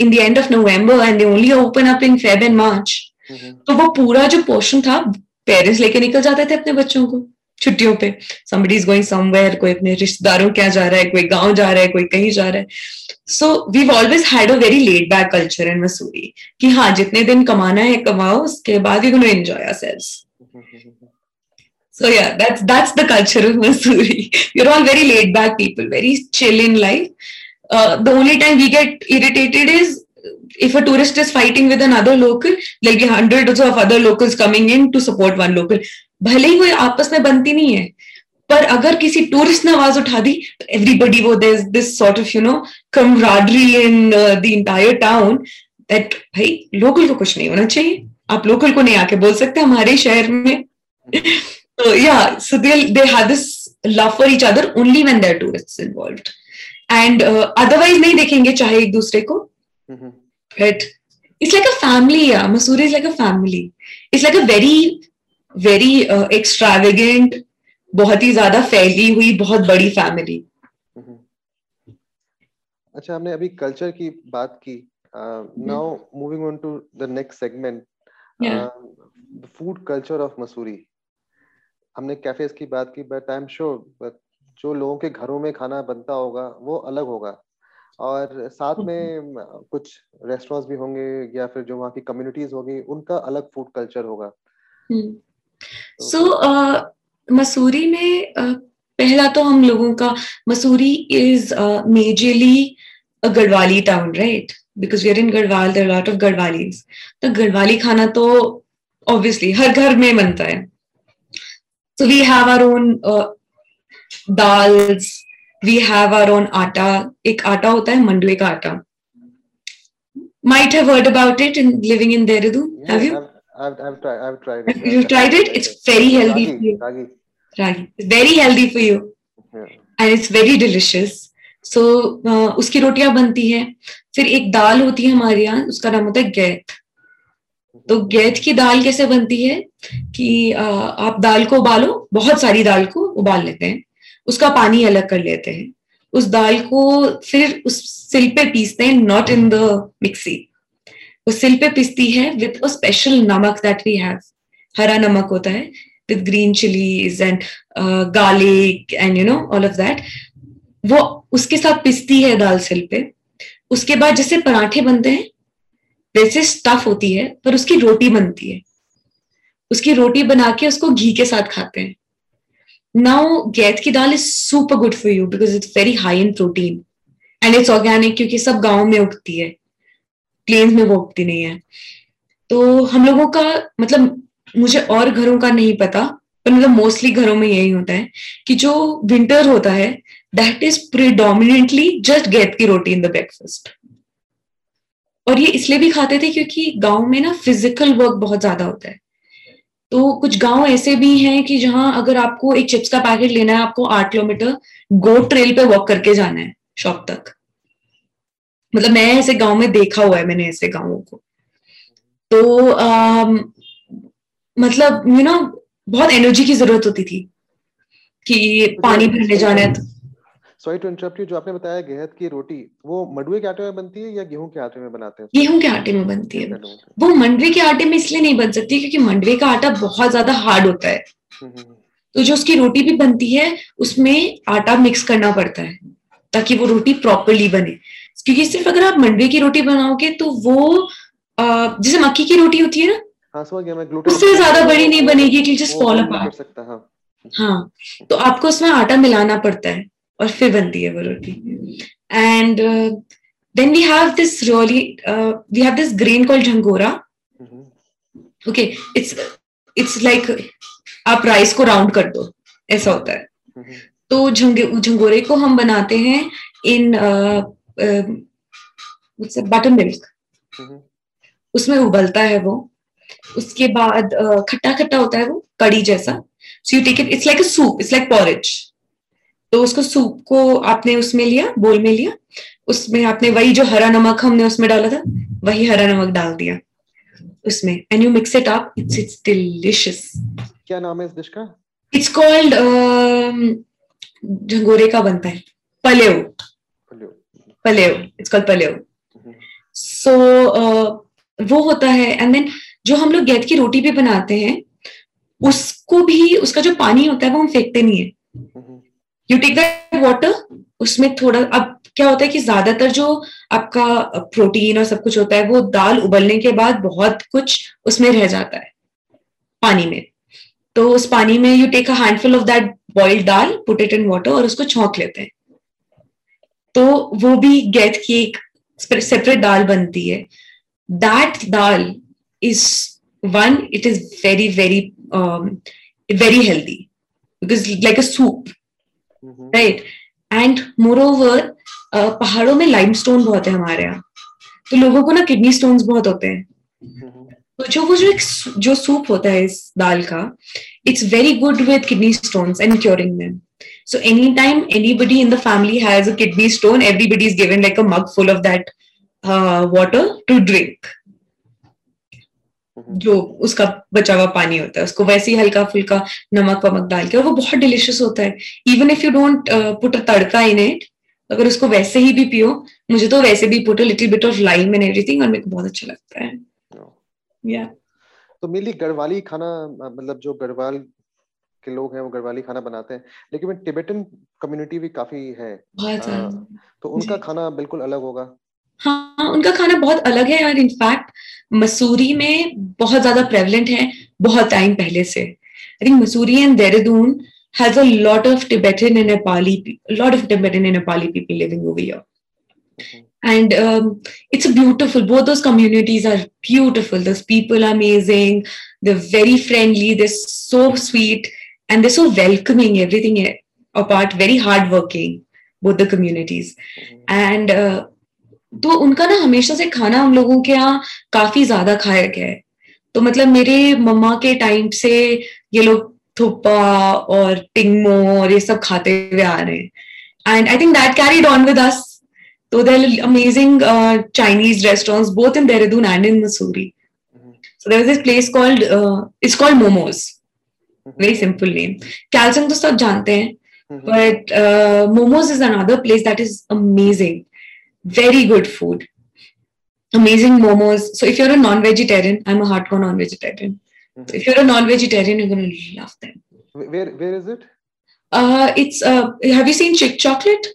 in the end of November and they only open up in Feb and March तो वो पूरा जो पोर्शन था पेरेंट्स लेके निकल जाते थे अपने बच्चों को छुट्टियों पे समबडी इज़ गोइंग समवेयर कोई अपने रिश्तेदारों क्या जा रहा है कोई गाँव जा रहा है कोई कहीं जा रहा है so we always had a very laid back culture in Mussoorie कि हाँ जितने दिन कमाना है कमाओ उसके बाद you gonna enjoy yourselves So yeah, that's that's the culture of Missouri. You're all very laid back people, very chill in life. uh, the only time we get irritated is if a tourist is fighting with another local, there'll be hundreds of other locals coming in to support one local. भले ही कोई आपस में बनती नहीं है पर अगर किसी टूरिस्ट ने आवाज़ उठा दी एवरीबडी वो there this sort of you know camaraderie in the entire town that भाई लोकल को कुछ नहीं होना चाहिए। आप लोकल को नहीं आके बोल सकते हमारे शहर में। तो yeah so they they have this love for each other only when there tourists involved and otherwise नहीं देखेंगे चाहे एक दूसरे को। Right it's like a family yeah. Masuri is like a family. It's like a very very uh, extravagant बहुत ही ज़्यादा फैली हुई बहुत बड़ी फैमिली अच्छा हमने अभी कल्चर की बात की। Now moving on to the next segment the food culture of Mussoorie हमने कैफेज की बात की बट आई एम श्योर जो लोगों के घरों में खाना बनता होगा वो अलग होगा। और साथ में कुछ रेस्टोरेंट्स भी होंगे या फिर जो वहाँ की कम्युनिटीज होगी उनका अलग फ़ूड कल्चर होगा। सो मसूरी में uh, पहला तो हम लोगों का Mussoorie is majorly a Garhwali town right because we are in Garhwal there lot of Garhwalis. तो गढ़वाली खाना तो ऑब्वियसली हर घर में बनता है। So we have our own dals we have our own atta एक आटा होता है मंडुए का आटा। Might have heard about it in living in Dehradun have you you tried it it's very healthy for very healthy for you and it's very delicious so उसकी रोटियाँ बनती है। फिर एक दाल होती है हमारे यहाँ उसका नाम होता है गैत। तो गैत की दाल कैसे बनती है कि uh, आप दाल को उबालो बहुत सारी दाल को उबाल लेते हैं। उसका पानी अलग कर लेते हैं। उस दाल को फिर उस सिल पे पीसते हैं नॉट इन द मिक्सी वो सिल पे पीसती है with a special namak that we have हरा नमक होता है green chilies and uh, garlic and you know all of that वो उसके साथ पिसती है दाल सिल पे। उसके बाद जैसे पराठे बनते हैं वैसे स्टफ़ होती है पर उसकी रोटी बनती है। उसकी रोटी बना के उसको घी के साथ खाते हैं। नाउ गैत की दाल is super good for you because it's very high in protein and it's organic क्योंकि सब गाँव में उगती है। प्लेन्स में वो उगती नहीं है। तो हम लोगों का मतलब मुझे और घरों का नहीं पता, पर मतलब मोस्टली घरों में यही होता है कि जो विंटर होता है दैट इज़ प्रिडोमिनेटली जस्ट गेट की रोटी इन द ब्रेकफास्ट और ये इसलिए भी खाते थे क्योंकि गाँव में ना फ़िज़िकल वर्क बहुत ज़्यादा होता है। तो कुछ गाँव ऐसे भी हैं कि जहाँ अगर आपको एक चिप्स का पैकेट लेना है आपको आठ किलोमीटर गोट ट्रेल पे वॉक करके जाना है शॉप तक। मतलब मैं ऐसे गाँव में देखा हुआ है मैंने ऐसे गाँवों को। तो आम, मतलब यू नो बहुत एनर्जी की ज़रूरत होती थी कि पानी भरने जाना है तो। सॉरी टू इंटरप्ट यू जो आपने बताया गेहत की रोटी वो मडुए के आटे में बनती है या गेहूँ के आटे में बनाते हैं? गेहूँ के आटे में बनती है। वो मंडवे के आटे में इसलिए नहीं बन सकती क्योंकि मंडवे का आटा बहुत ज़्यादा हार्ड होता है। हम्म, हम्म, तो जो उसकी रोटी भी बनती है उसमें आटा मिक्स करना पड़ता है ताकि वो रोटी प्रॉपरली बने। क्योंकि सिर्फ़ अगर आप मंडवे की रोटी बनाओगे तो वो जैसे मक्की की रोटी होती है ना हाँ उससे ज़्यादा बड़ी नहीं बनेगी कि जस्ट फॉल अपार्ट हाँ तो आपको उसमें आटा मिलाना पड़ता है। और फिर बनती है वो रोटी। And then we have this really we have this grain called jhangora okay it's it's like आप राइस को राउंड कर दो ऐसा होता है। हम्म, तो झंगे झंगोरे को हम बनाते हैं इन बटर मिल्क उसमें उबलता है वो। उसके बाद खट्टा खट्टा होता है वो कड़ी जैसा। So you take it it's like a soup it's like porridge तो उसको सूप को आपने उसमें लिया बोल में लिया। उसमें आपने वही जो हरा नमक हमने उसमें डाला था वही हरा नमक डाल दिया उसमें। And you mix it up it's it's delicious क्या नाम है इस डिश का? इट्स कॉल्ड झंगोरे का बनता है। पलेव। पलेव। It's called पलेव। हम्म, सो वो होता है एंड देन जो हम लोग गेट की रोटी भी बनाते हैं उसको भी उसका जो पानी होता है वो हम फेंकते नहीं है। हम्म, यू टेक दैट वाटर उसमें थोड़ा, अब क्या होता है कि ज़्यादातर जो आपका प्रोटीन और सब कुछ होता है, वो दाल उबलने के बाद बहुत कुछ उसमें रह जाता है, पानी में। तो उस पानी में you take a handful of that boiled dal put it in water और उसको छोंक लेते हैं। तो वो भी गेट की एक सेपरेट दाल बनती है। That dal is one it is very very very healthy because like a soup right and moreover पहाड़ों में लाइम स्टोन बहुत है हमारे यहाँ। तो लोगों को ना किडनी स्टोन बहुत होते हैं। mm-hmm. तो जो वो जो एक जो सूप होता है इस दाल का it's very good with kidney stone and curing man so any time anybody in the family has a kidney stone everybody is given like a mug full of that water to drink जो उसका बचा हुआ पानी होता है उसको वैसे ही हल्का फुल्का नमक वमक डाल के और वो बहुत डिलिशियस होता है। Even if you don't put a tadka in it अगर उसको वैसे ही भी पियो मुझे तो वैसे भी put a little bit of lime and everything और मेरे को बहुत अच्छा लगता है। या yeah. तो मेनली गढ़वाली खाना मतलब जो गढ़वाल के लोग हैं वो गढ़वाली खाना बनाते हैं। लेकिन टिबेटन कम्युनिटी भी काफ़ी है। आ, तो उनका खाना बिल्कुल अलग होगा। हाँ उनका खाना बहुत अलग है और इनफैक्ट मसूरी में बहुत ज़्यादा प्रेवलेंट है बहुत टाइम पहले से। I think Mussoorie and Dehradun has a lot of Tibetan and Nepali lot of Tibetan and Nepali people living over your and it's a beautiful both those communities are beautiful these people are amazing the very friendly this so sweet and they so welcoming everything apart very hard working both the communities and तो उनका ना हमेशा से खाना हम लोगों के यहाँ काफ़ी ज़्यादा खाया गया है। तो मतलब मेरे मम्मा के टाइम से ये लोग थुप्पा और टिंगमो और ये सब खाते हुए आ रहे हैं। And I think that carried on with us तो there amazing Chinese restaurant both in Dehradun and in Mussoorie so there is this place called is called momos very simple name Kalsang तो सब जानते हैं but momos is another place that is amazing Very good food. Amazing momos. So if you're a non-vegetarian, I'm a hardcore non-vegetarian. So if you're a non-vegetarian, you're gonna love them. Where where is it? Uh, it's uh, have you seen Chick Chocolate?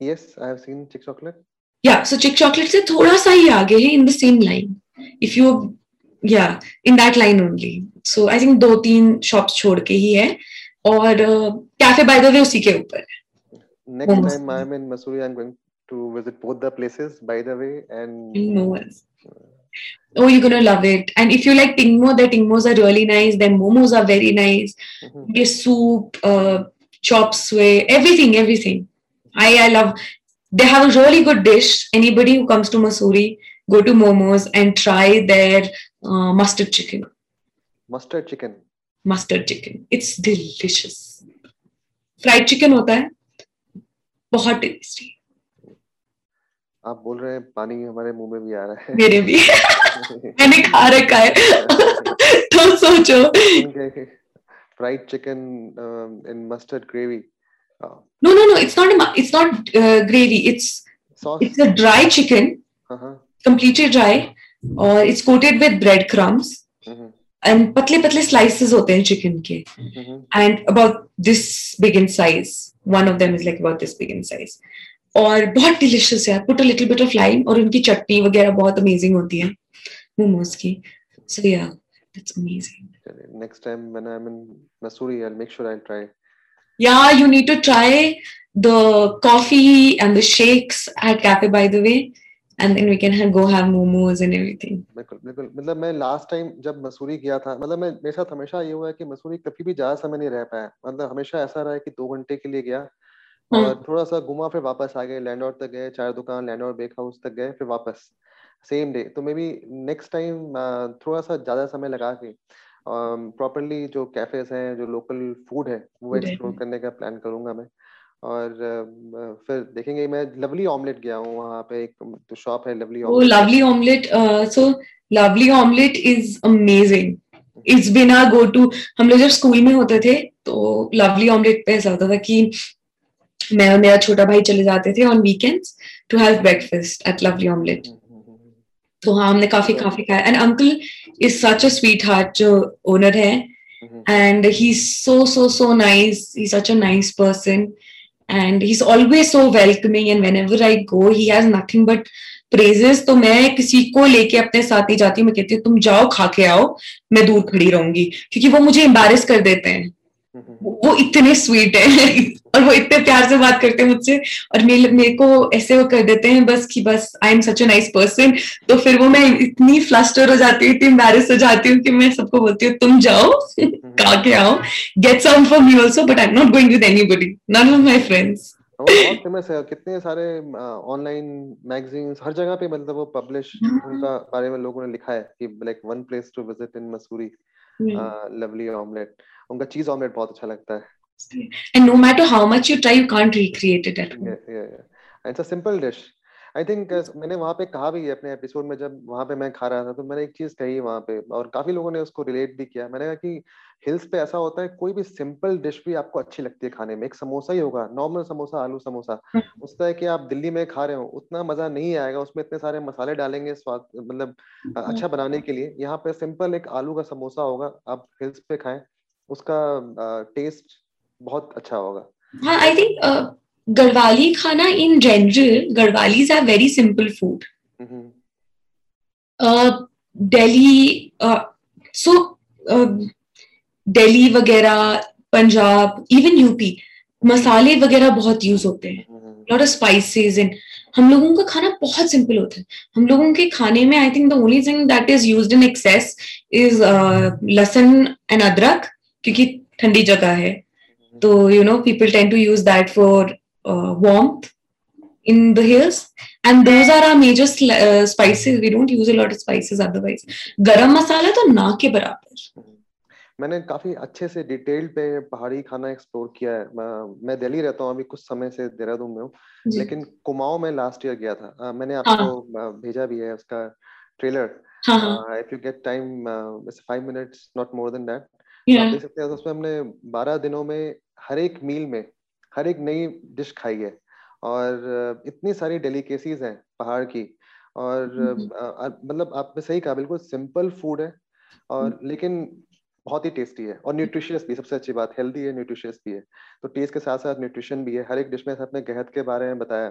Yes, I have seen Chick Chocolate. Yeah, so Chick Chocolate से थोड़ा सा ही आगे है in the same line. If you yeah, in that line only. So I think दो तीन shops छोड़ के ही है और कैफे बाय द वे उसी के ऊपर Next Momos. time I'm in Missouri, I'm going to visit both the places by the way and Momos. Oh, you're gonna love it. And if you like tingmo, the tingmos are really nice. Then momos are very nice. Mm-hmm. soup, uh, chop suey, everything, everything. I, I love they have a really good dish. Anybody who comes to Masuri, go to Momos and try their uh, mustard chicken. Mustard chicken. Mustard chicken. It's delicious. Fried chicken होता है बहुत tasty आप बोल रहे हैं पानी हमारे मुँह में भी आ रहा है। मेरे भी। मैंने खा रखा है। तो सोचो। Fried chicken in mustard gravy no no no it's not it's not gravy it's it's a dry chicken completely dry और it's coated with bread crumbs and पतले पतले स्लाइसेस होते हैं चिकन के। And about this big in size one of them is like about this big in size और बहुत delicious है। Put a little bit of lime और उनकी चटनी वगैरह बहुत अमेजिंग होती है मोमोज की। So yeah that's amazing next time when I am in Mussoorie I will make sure I try yeah you need to try the coffee and the shakes at cafe by the way and then we can have, go have momos and everything. बिल्कुल बिल्कुल। मतलब मैं last time जब मसूरी गया था मतलब मैं मेरे साथ हमेशा ये हुआ है कि मसूरी कभी भी ज़्यादा समय नहीं रह पाया। मतलब हमेशा ऐसा रहा है कि दो घंटे के लिए गया। और थोड़ा सा घुमा फिर वापस आ गए लैंड तक गए चार दुकान लैंड बेक हाउस तक गए फिर वापस सेम डे तो मे बी नेक्स्ट टाइम थोड़ा सा ज़्यादा समय लगा के प्रॉपरली um, जो कैफेज हैं जो लोकल फ़ूड है वो एक्सप्लोर करने का प्लान करूँगा मैं। और uh, फिर देखेंगे मैं लवली ऑमलेट गया हूँ वहाँ पे एक तो शॉप है Lovely Omelette Lovely Omelette so Lovely Omelette is amazing it's been go to हम लोग जब स्कूल में होते थे तो लवली ऑमलेट पे ऐसा होता था कि मैं और मेरा छोटा भाई चले जाते थे on weekends to have breakfast at Lovely Omelette तो हाँ हमने काफ़ी काफ़ी खाया। And uncle is such a sweetheart जो ओनर है। And he so so so nice he such a nice person and he is always so welcoming and whenever I go he has nothing but praises तो मैं किसी को लेके अपने साथ ही जाती। हूँ मैं कहती हूँ तुम जाओ खा के आओ। मैं दूर खड़ी रहूँगी। क्योंकि वो मुझे एम्बेरस कर देते हैं। वो इतने स्वीट है और वो इतने प्यार से बात करते हैं मुझसे और मेरे मेरे को ऐसे वो कर देते हैं बस कि बस I am such a nice person तो फिर वो मैं इतनी फ्लस्टर हो जाती हूँ इतनी एम्बेरस हो जाती हूँ कि मैं सबको बोलती हूँ तुम जाओ कहा के आओ get some for me also but I am not going with anybody none of my friends बहुत फ़ेमस है कितने सारे ऑनलाइन मैगजीन्स हर जगह पे मतलब वो पब्लिश उनका बारे में लोगों ने लिखा है कि like one place to visit in Mussoorie Lovely Omelette उनका चीज़ ऑमलेट बहुत अच्छा लगता है। And no matter how much you try you can't recreate it at home yeah yeah it's a simple dish I think मैंने वहाँ पे कहा भी है अपने एपिसोड में जब वहाँ पे मैं खा रहा था तो मैंने एक चीज़ कही वहाँ पे और काफ़ी लोगों ने उसको रिलेट भी किया। मैंने कहा कि हिल्स पे ऐसा होता है कोई भी सिंपल डिश भी आपको अच्छी लगती है खाने में। एक समोसा ही होगा नॉर्मल समोसा आलू समोसा। उसका है कि आप दिल्ली में खा रहे हो उतना मज़ा नहीं आएगा। उसमें इतने सारे मसाले डालेंगे स्वाद मतलब अच्छा बनाने के लिए। यहाँ पे सिंपल एक आलू का समोसा होगा आप हिल्स पे खाएँ उसका टेस्ट बहुत अच्छा होगा। हाँ I think Garhwali khana in general Garhwalis are very simple food Delhi so Delhi वगैरह पंजाब इवन यूपी मसाले वगैरह बहुत यूज़ होते हैं। लॉट ऑफ़ स्पाइसेस एंड हम लोगों का खाना बहुत सिंपल होता है। हम लोगों के खाने में I think the only thing that is used in excess is lahsun and adrak क्योंकि ठंडी जगह है। तो you know people tend to use that for warmth in the hills and those are our major uh, spices. We don't use a lot of spices otherwise. Garam masala तो ना के बराबर. मैंने काफ़ी अच्छे से डिटेल पे पहाड़ी खाना एक्सप्लोर किया है। मैं दिल्ली रहता हूँ अभी कुछ समय से देहरादून में हूँ। लेकिन कुमाऊं में लास्ट ईयर गया था। uh, मैंने आपको हाँ. भेजा भी है उसका trailer if you get time five minutes not more than that देख सकते हैं उसमें हमने बारह दिनों में हर एक मील में हर एक नई डिश खाई है और इतनी सारी डेलीकेसीज हैं पहाड़ की और मतलब आपने सही कहा बिल्कुल सिंपल फ़ूड है और लेकिन बहुत ही टेस्टी है और न्यूट्रिशियस भी सबसे अच्छी बात हेल्दी है न्यूट्रिशियस भी है। तो टेस्ट के साथ साथ न्यूट्रिशन भी है हर एक डिश में आपने गहत के बारे में बताया।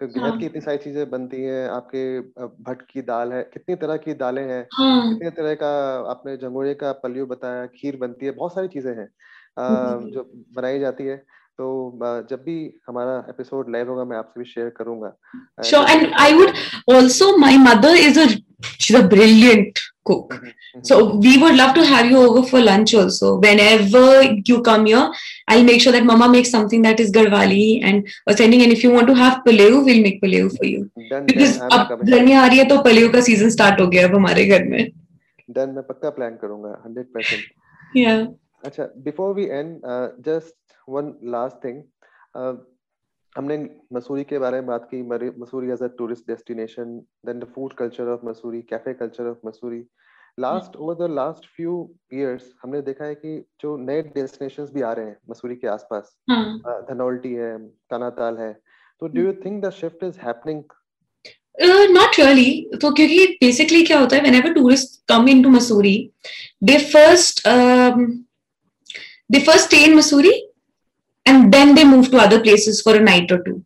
तो गहत हाँ. की इतनी सारी चीज़ें बनती हैं आपके भट की दाल है कितनी तरह की दालें हैं हाँ. कितने तरह का आपने जंगोरे का पलियो बताया खीर बनती है बहुत सारी चीज़ें हैं जो बनाई जाती है। तो जब भी हमारा एपिसोड लाइव होगा मैं आपसे भी शेयर करूँगा। Sure and I would also my mother is a she is a brilliant cook so we would love to have you over for lunch also whenever you come here I will make sure that mama make something that is Garhwali and sending and if you want to have पलेव we will make पलेव for you because अब गर्मी आ रही है तो पलेव का season start हो गया है हमारे घर में डन मैं पक्का प्लान करूँगा 100% या अच्छा before we end just one last thing हमने मसूरी के बारे में बात की Mussoorie as a tourist destination then the food culture of Mussoorie cafe culture of Mussoorie. Last over the last few years हमने देखा है कि जो नए डेस्टिनेशंस भी आ रहे हैं मसूरी के आसपास। धनौल्टी है कानाताल है। तो do you think the shift is happening not really तो क्योंकि बेसिकली क्या होता है whenever tourist come into Mussoorie they first they first stay in Missouri and then they move to other places for a night और two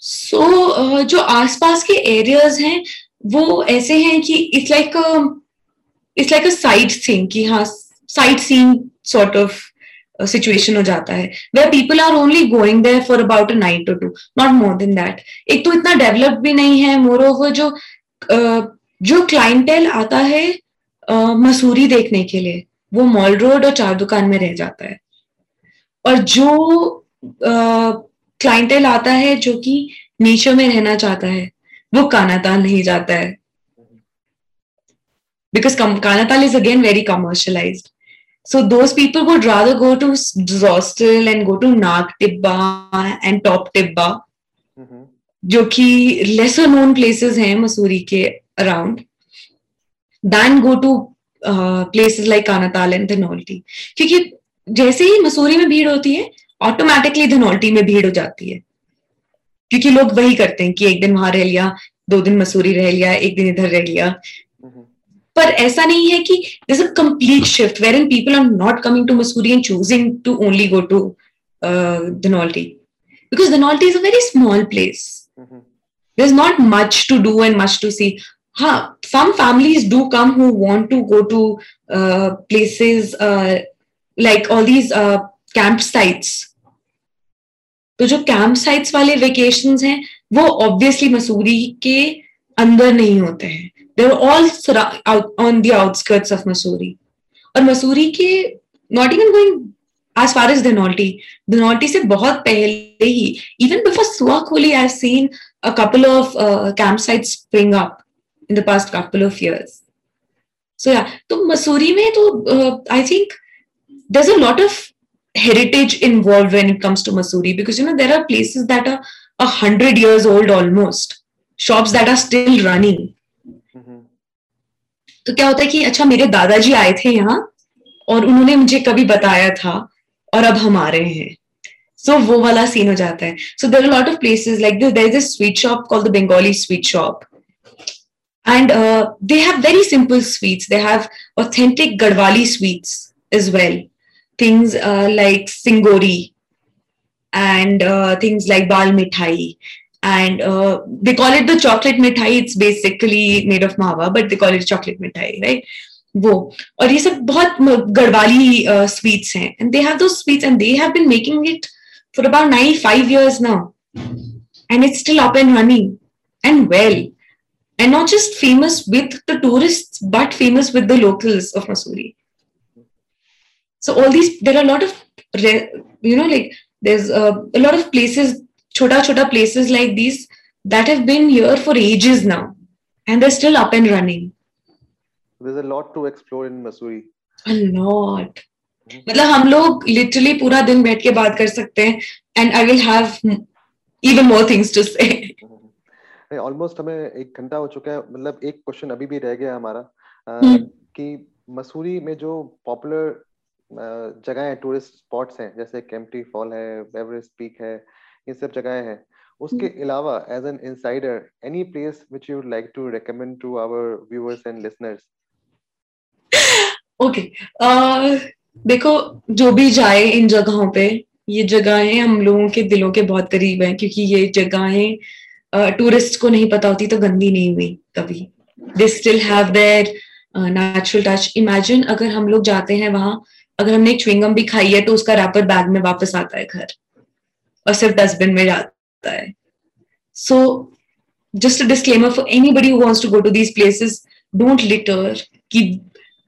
so जो आसपास के areas हैं वो ऐसे हैं कि it's like it's like a sightseeing कि हाँ sightseeing sort of situation हो जाता है वे people are only going there for about a night और two not more than that एक तो इतना डेवलप भी नहीं है मोर ओवर जो uh, जो क्लाइंटेल आता है मसूरी uh, देखने के लिए वो मॉल रोड और चार दुकान में रह जाता है। और जो क्लाइंटेल आता है जो कि नेचर में रहना चाहता है। वो कानाताल नहीं जाता है। Because Kanatal is again very commercialise so though people would rather go to hostel and go to Nag Tibba and top Tibba जो कि लेसर नोन प्लेसेस हैं मसूरी के around than go to places like Kanatal and Dhanaulti क्योंकि जैसे ही मसूरी में भीड़ होती है ऑटोमेटिकली धनौल्टी में भीड़ हो जाती है क्योंकि लोग वही करते हैं कि एक दिन वहाँ रह लिया दो दिन मसूरी रह लिया एक दिन इधर रह लिया पर ऐसा नहीं है कि this complete shift where in people are not coming to Mussoorie and choosing to only go to Dhanaulti because Dhanaulti is a very small place there is not much to do and much to see हाँ some families do come who want to go to places like all these camp sites तो जो camp sites वाले vacation हैं, वो obviously Mussoorie के अंदर नहीं होते हैं। They are all on the outskirts of Mussoorie और मसूरी के not even going as far as Dhanaulti Dhanaulti से बहुत पहले ही even before Suakholi I seen a couple of camp site spring up in the past couple of years so या तो मसूरी में तो I think that of heritage involved when it comes to Masuri because you know there are places that are a hundred years old almost, shops that are still running. Mm-hmm. तो क्या होता है कि अच्छा मेरे दादाजी आए थे यहाँ और उन्होंने मुझे कभी बताया था और अब हम आ रहे हैं सो so, वो वाला सीन हो जाता है so there lot of places like there is a sweet shop call the Bengali sweet shop and uh, they have very simple sweets they have authentic gadwali sweets as well things uh, like singori and uh, things like bal mithai and uh, they call it the chocolate mithai it's basically made of mawa but they call it chocolate mithai right वो और ये सब बहुत Garhwali sweets हैं and they have two sweets and they have been making it for about 95 years now and it's still up and running and well and not just famous with the tourists but famous with the locals of Masuri so all these there are a lot of you know like there's a, a lot of places chota chota places like these that have been here for ages now and they're still up and running there's a lot to explore in Missouri. A lot. मतलब हम लोग literally पूरा दिन बैठ के बात कर सकते हैं and I will have even more things to say almost हमें एक घंटा हो चुका है मतलब एक क्वेश्चन अभी भी रह गया हमारा uh, कि मसूरी में जो पॉपुलर जगह है टूरिस्ट स्पॉट्स हैं जैसे केम्प्टी फॉल है एवरेस्ट पीक है ये सब जगहें हैं। उसके अलावा as an insider any place which you would like to recommend to our viewers and listeners okay देखो जो भी जाए इन जगहों पे ये जगहें हम लोगों के दिलों के बहुत करीब हैं क्योंकि ये जगहें टूरिस्ट को नहीं पता होती तो गंदी नहीं हुई कभी। They still have there natural touch imagine अगर हम लोग जाते हैं वहाँ अगर हमने च्विंगम भी खाई है तो उसका रैपर बैग में वापस आता है घर। और सिर्फ़ डस्टबिन में जाता है। So just disclaimer for anybody wants to go to these places don't litter की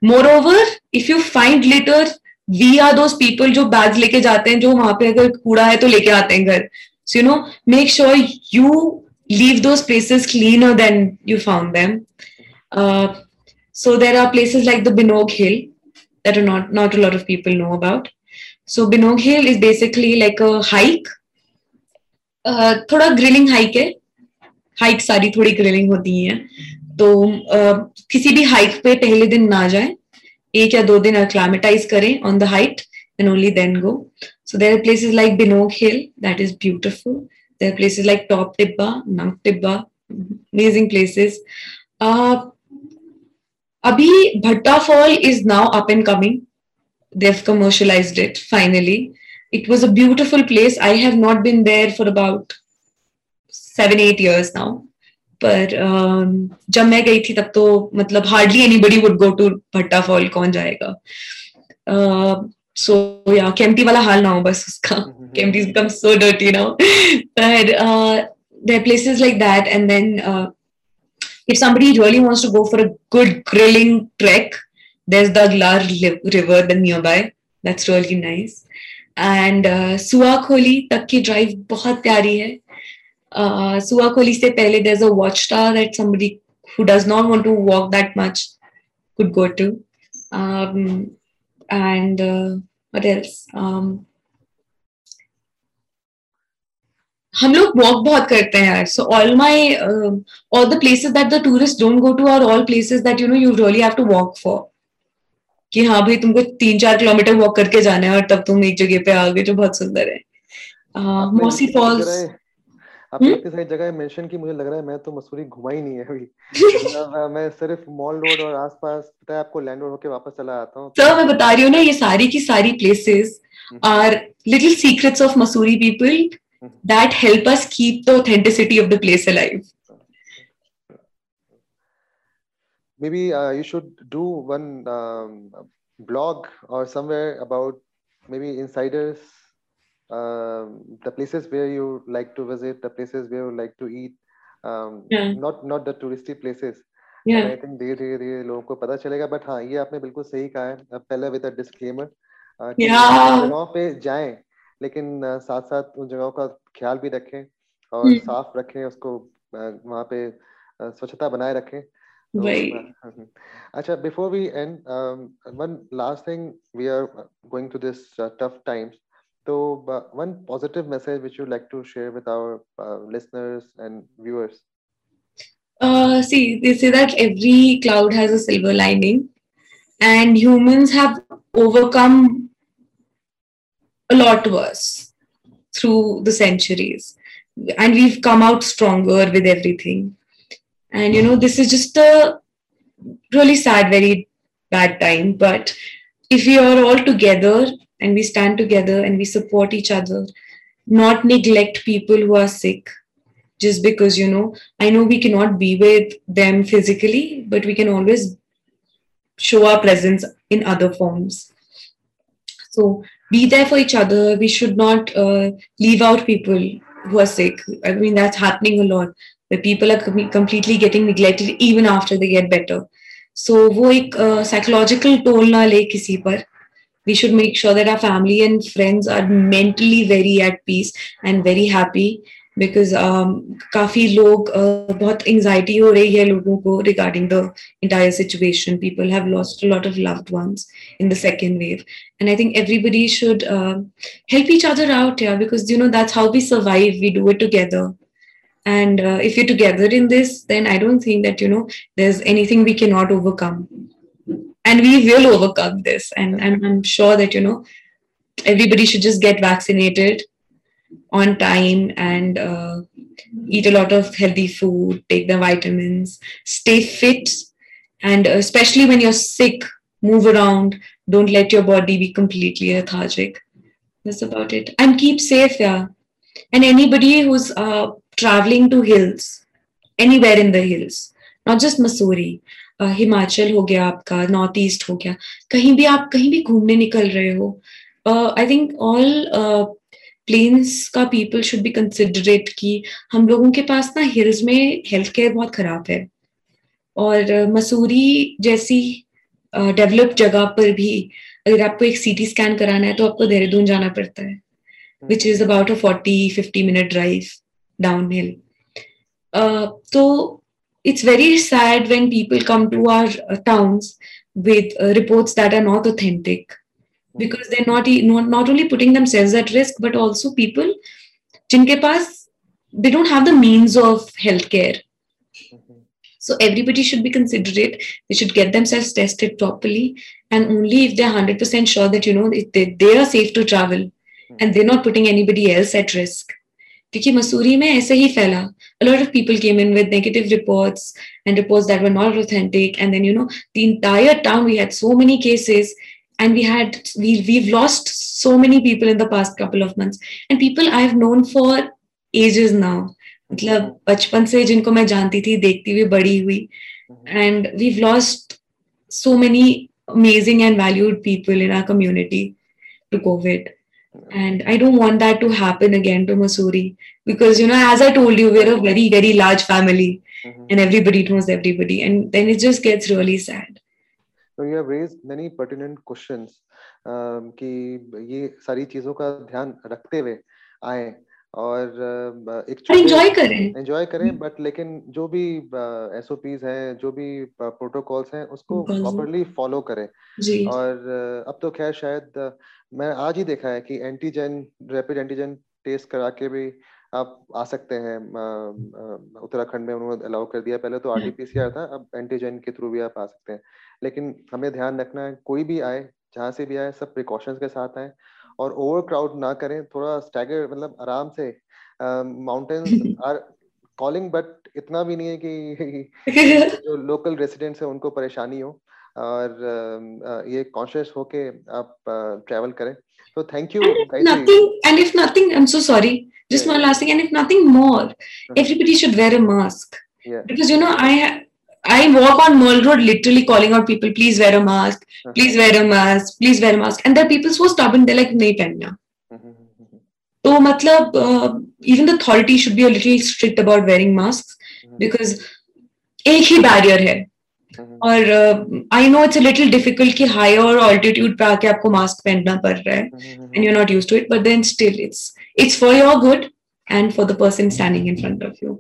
moreover if you find litter we are those people जो बैग लेके जाते हैं, जो वहाँ पे अगर कूड़ा है तो लेके आते हैं घर। So you know make sure you leave those places cleaner than you found them so there are places like the Benog hill that are not not a lot of people know about. So Binog Hill is basically like a hike. Uh, थोड़ा grilling hike है hike सारी थोड़ी gruelling होती है तो किसी भी hike पे पहले दिन ना जाए एक या दो दिन अक्लामेटाइज करें on the height and only then go so there are places like Benog hill that is beautiful there are places like top Tibba Nag Tibba amazing places अभी Bhatta fall is now up and coming they've commercialized it finally it was a beautiful place i have not been there for about seven eight years now पर जब मैं गई थी तब तो मतलब hardly anybody would go to Bhatta fall कौन जाएगा सो या केम्प्टी वाला हाल ना हो बस उसका Kempty become so dirty now पर there are places like that and then uh, if somebody really wants to go for a good grilling trek there's the Aglar river the nearby that's really nice and uh, Suakholi तक की drive बहुत प्यारी है uh, Suakoli se pehle, there's a watchtower that somebody who does not want to walk that much could go to. Um, and uh, what else? Um, हम लोग walk बहुत करते हैं यार so all my all the places that the tourist don't go to are all places that you know you really have to walk for कि हाँ भाई तुमको तीन चार किलोमीटर वॉक करके जाना है और तब तुम एक जगह पे आ गए जो बहुत सुंदर है। मौसी uh, फॉल्स आपने हम्म? इतनी सारी जगह मेंशन की मुझे लग रहा है मैं तो मसूरी घुमा ही नहीं है अभी। मैं सिर्फ़ मॉल रोड और आसपास पता है आपको लैंड रोड होके वापस चला आता हूँ। सर मैं बता रही हूँ ना ये सारी की सारी places are little secrets of Mussoorie people that help us keep the authenticity of the place alive. Maybe uh, you should do one um, blog or somewhere about maybe insiders, um, the places where you like to visit, the places where you like to eat, um, Yeah. not not the touristy places. Yeah. I think धीरे धीरे धीरे लोगों को पता चलेगा but हाँ ये आपने बिल्कुल सही कहा है अब पहले विद अ डिस्क्लेमर कि Yeah. जगहों पे जाएं लेकिन साथ साथ उन जगहों का ख्याल भी रखें और Hmm. साफ़ रखें उसको वहाँ पे स्वच्छता बनाए रखें तो, Right. uh, अच्छा before we end one last thing we are going to this tough times तो one positive message which you like to share with our listeners and viewers Uh, see, they say that every cloud has a silver lining, and humans have overcome a lot worse through the centuries, and we've come out stronger with everything. And you know, this is just a really sad, very bad time. But if we are all together and we stand together and we support each other, not neglect people who are sick, just because you know I know we cannot be with them physically, but we can always show our presence in other forms. So be there for each other. We should not uh, leave out people who are sick. I mean, that's happening a lot where people are com- completely getting neglected even after they get better. So वो एक uh, psychological toll ना ले किसी पर. We should make sure that our family and friends are mentally very at peace and very happy because काफ़ी लोग uh, बहुत anxiety हो रही है लोगों को regarding the entire situation people have lost a lot of loved ones in the second wave and i think everybody should uh, help each other out yeah because you know that's how we survive we do it together and uh, if you're together in this then i don't think that you know there's anything we cannot overcome and we will overcome this and, and i'm sure that you know everybody should just get vaccinated on time and uh, eat a lot of healthy food, take the vitamins, stay fit, and uh, especially when you're sick, move around. Don't let your body be completely lethargic. That's about it. And keep safe, yeah. And anybody who's uh, traveling to hills, anywhere in the hills, not just Missouri, uh, Himachal हो गया आपका North East हो गया कहीं भी आप कहीं भी घूमने निकल रहे हो आई थिंक ऑल प्लेन्स का पीपल शुड बी कंसिडरेट कि हम लोगों के पास ना हिल्स में हेल्थ केयर बहुत खराब है। और मसूरी जैसी डेवलप्ड जगह पर भी अगर आपको एक सीटी स्कैन कराना है तो आपको देहरादून जाना पड़ता है which is about a forty fifty minute drive down hill तो very sad when people come to our uh, towns with uh, that are not authentic because they're not, not not only putting themselves at risk but also people jinke paas they don't have the means of healthcare so everybody should be considerate they should get themselves tested properly and only if they're 100% sure that you know they, they are safe to travel and they're not putting anybody else at risk क्योंकि मसूरी में ऐसे ही फैला a lot of people came in with negative reports and reports that were not authentic and then you know the entire town we had so many cases and we had we we've lost so many people in the past couple of months and people i've known for ages now मतलब बचपन से जिनको मैं जानती थी देखती हुई बड़ी हुई and we've lost so many amazing and valued people in our community to covid and i don't want that to happen again to Masuri because you know as i told you we're a very very large family and everybody knows everybody and then it just gets really sad So you have raised many pertinent questions um, कि ये सारी चीज़ों का ध्यान रखते हुए आए और uh, एक enjoy करें। एंजॉय करें बट लेकिन जो भी एस ओ पीज हैं जो भी प्रोटोकॉल्स हैं उसको प्रॉपरली फॉलो करें। जी। और uh, अब तो खैर शायद uh, मैं आज ही देखा है कि एंटीजन रैपिड एंटीजन टेस्ट करा के भी आप आ सकते हैं uh, uh, उत्तराखंड में उन्होंने अलाउ कर दिया। पहले तो R T P C R था अब एंटीजन के थ्रू भी आप आ सकते हैं। लेकिन हमें ध्यान रखना है कोई भी आए जहाँ से भी आए सब प्रिकॉशंस के साथ आए और ओवर क्राउड ना करें थोड़ा स्टैगर मतलब आराम से माउंटेन्स आर कॉलिंग बट इतना भी नहीं है कि जो लोकल रेसिडेंट्स है उनको परेशानी हो और ये कॉन्शियस होके आप ट्रैवल करें। तो thank you and if nothing and if nothing i'm so sorry. Just Yeah. one last thing and if nothing more everybody should wear a mask. Yeah. because you know i ha- I walk on Mall Road literally calling out people, please wear a mask, Uh-huh. please wear a mask, please wear a mask. And there are people so stubborn, they're like, nahi pehna. Mhm. So, matlab, uh, even the authority should be a little strict about wearing masks Mhm. because एक ही barrier है Mhm. और I know it's little difficult कि higher altitude पे आके आपको mask पहनना पड़ रहा है Mhm. and you're not used to it but then still it's it's for your good and for the person standing in front of you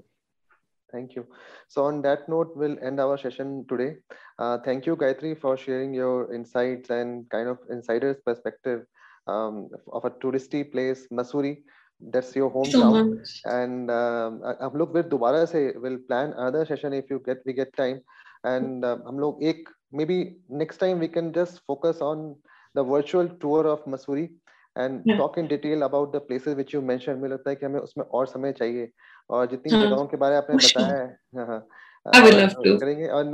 Thank you. So on that note, we'll end our session today. Uh, thank you, Gayatri, for sharing your insights and kind of insider's perspective um, of a touristy place, Masuri. That's your so hometown. much And um, uh, हम लोग फिर दोबारा से will plan another session if you get we get time. And uh, हम लोग एक maybe next time we can just focus on the virtual tour of Masuri and Yeah. talk in detail about the places which you mentioned. मुझे लगता है कि हमें उसमें और समय चाहिए और जितनी हाँ, जगहों के बारे में आपने बताया है हाँ, हाँ, would uh, to. करेंगे और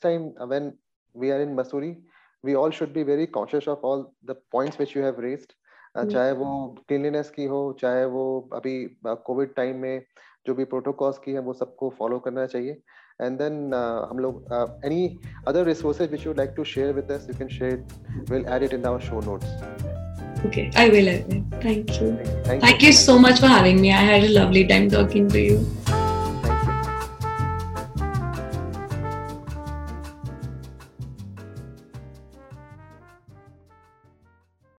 time uh, when we are in Masuri we all should be very conscious of all the points which you have raised uh, Mm. चाहे वो क्लीनलीनेस की हो चाहे वो अभी कोविड टाइम में जो भी प्रोटोकॉल्स की है वो सबको फॉलो करना चाहिए एंड देन हम लोग any other resources which you like to share with us you can share will add it in our show notes okay i will I will. thank you. Thank thank you so much for having me. I had a lovely time talking to you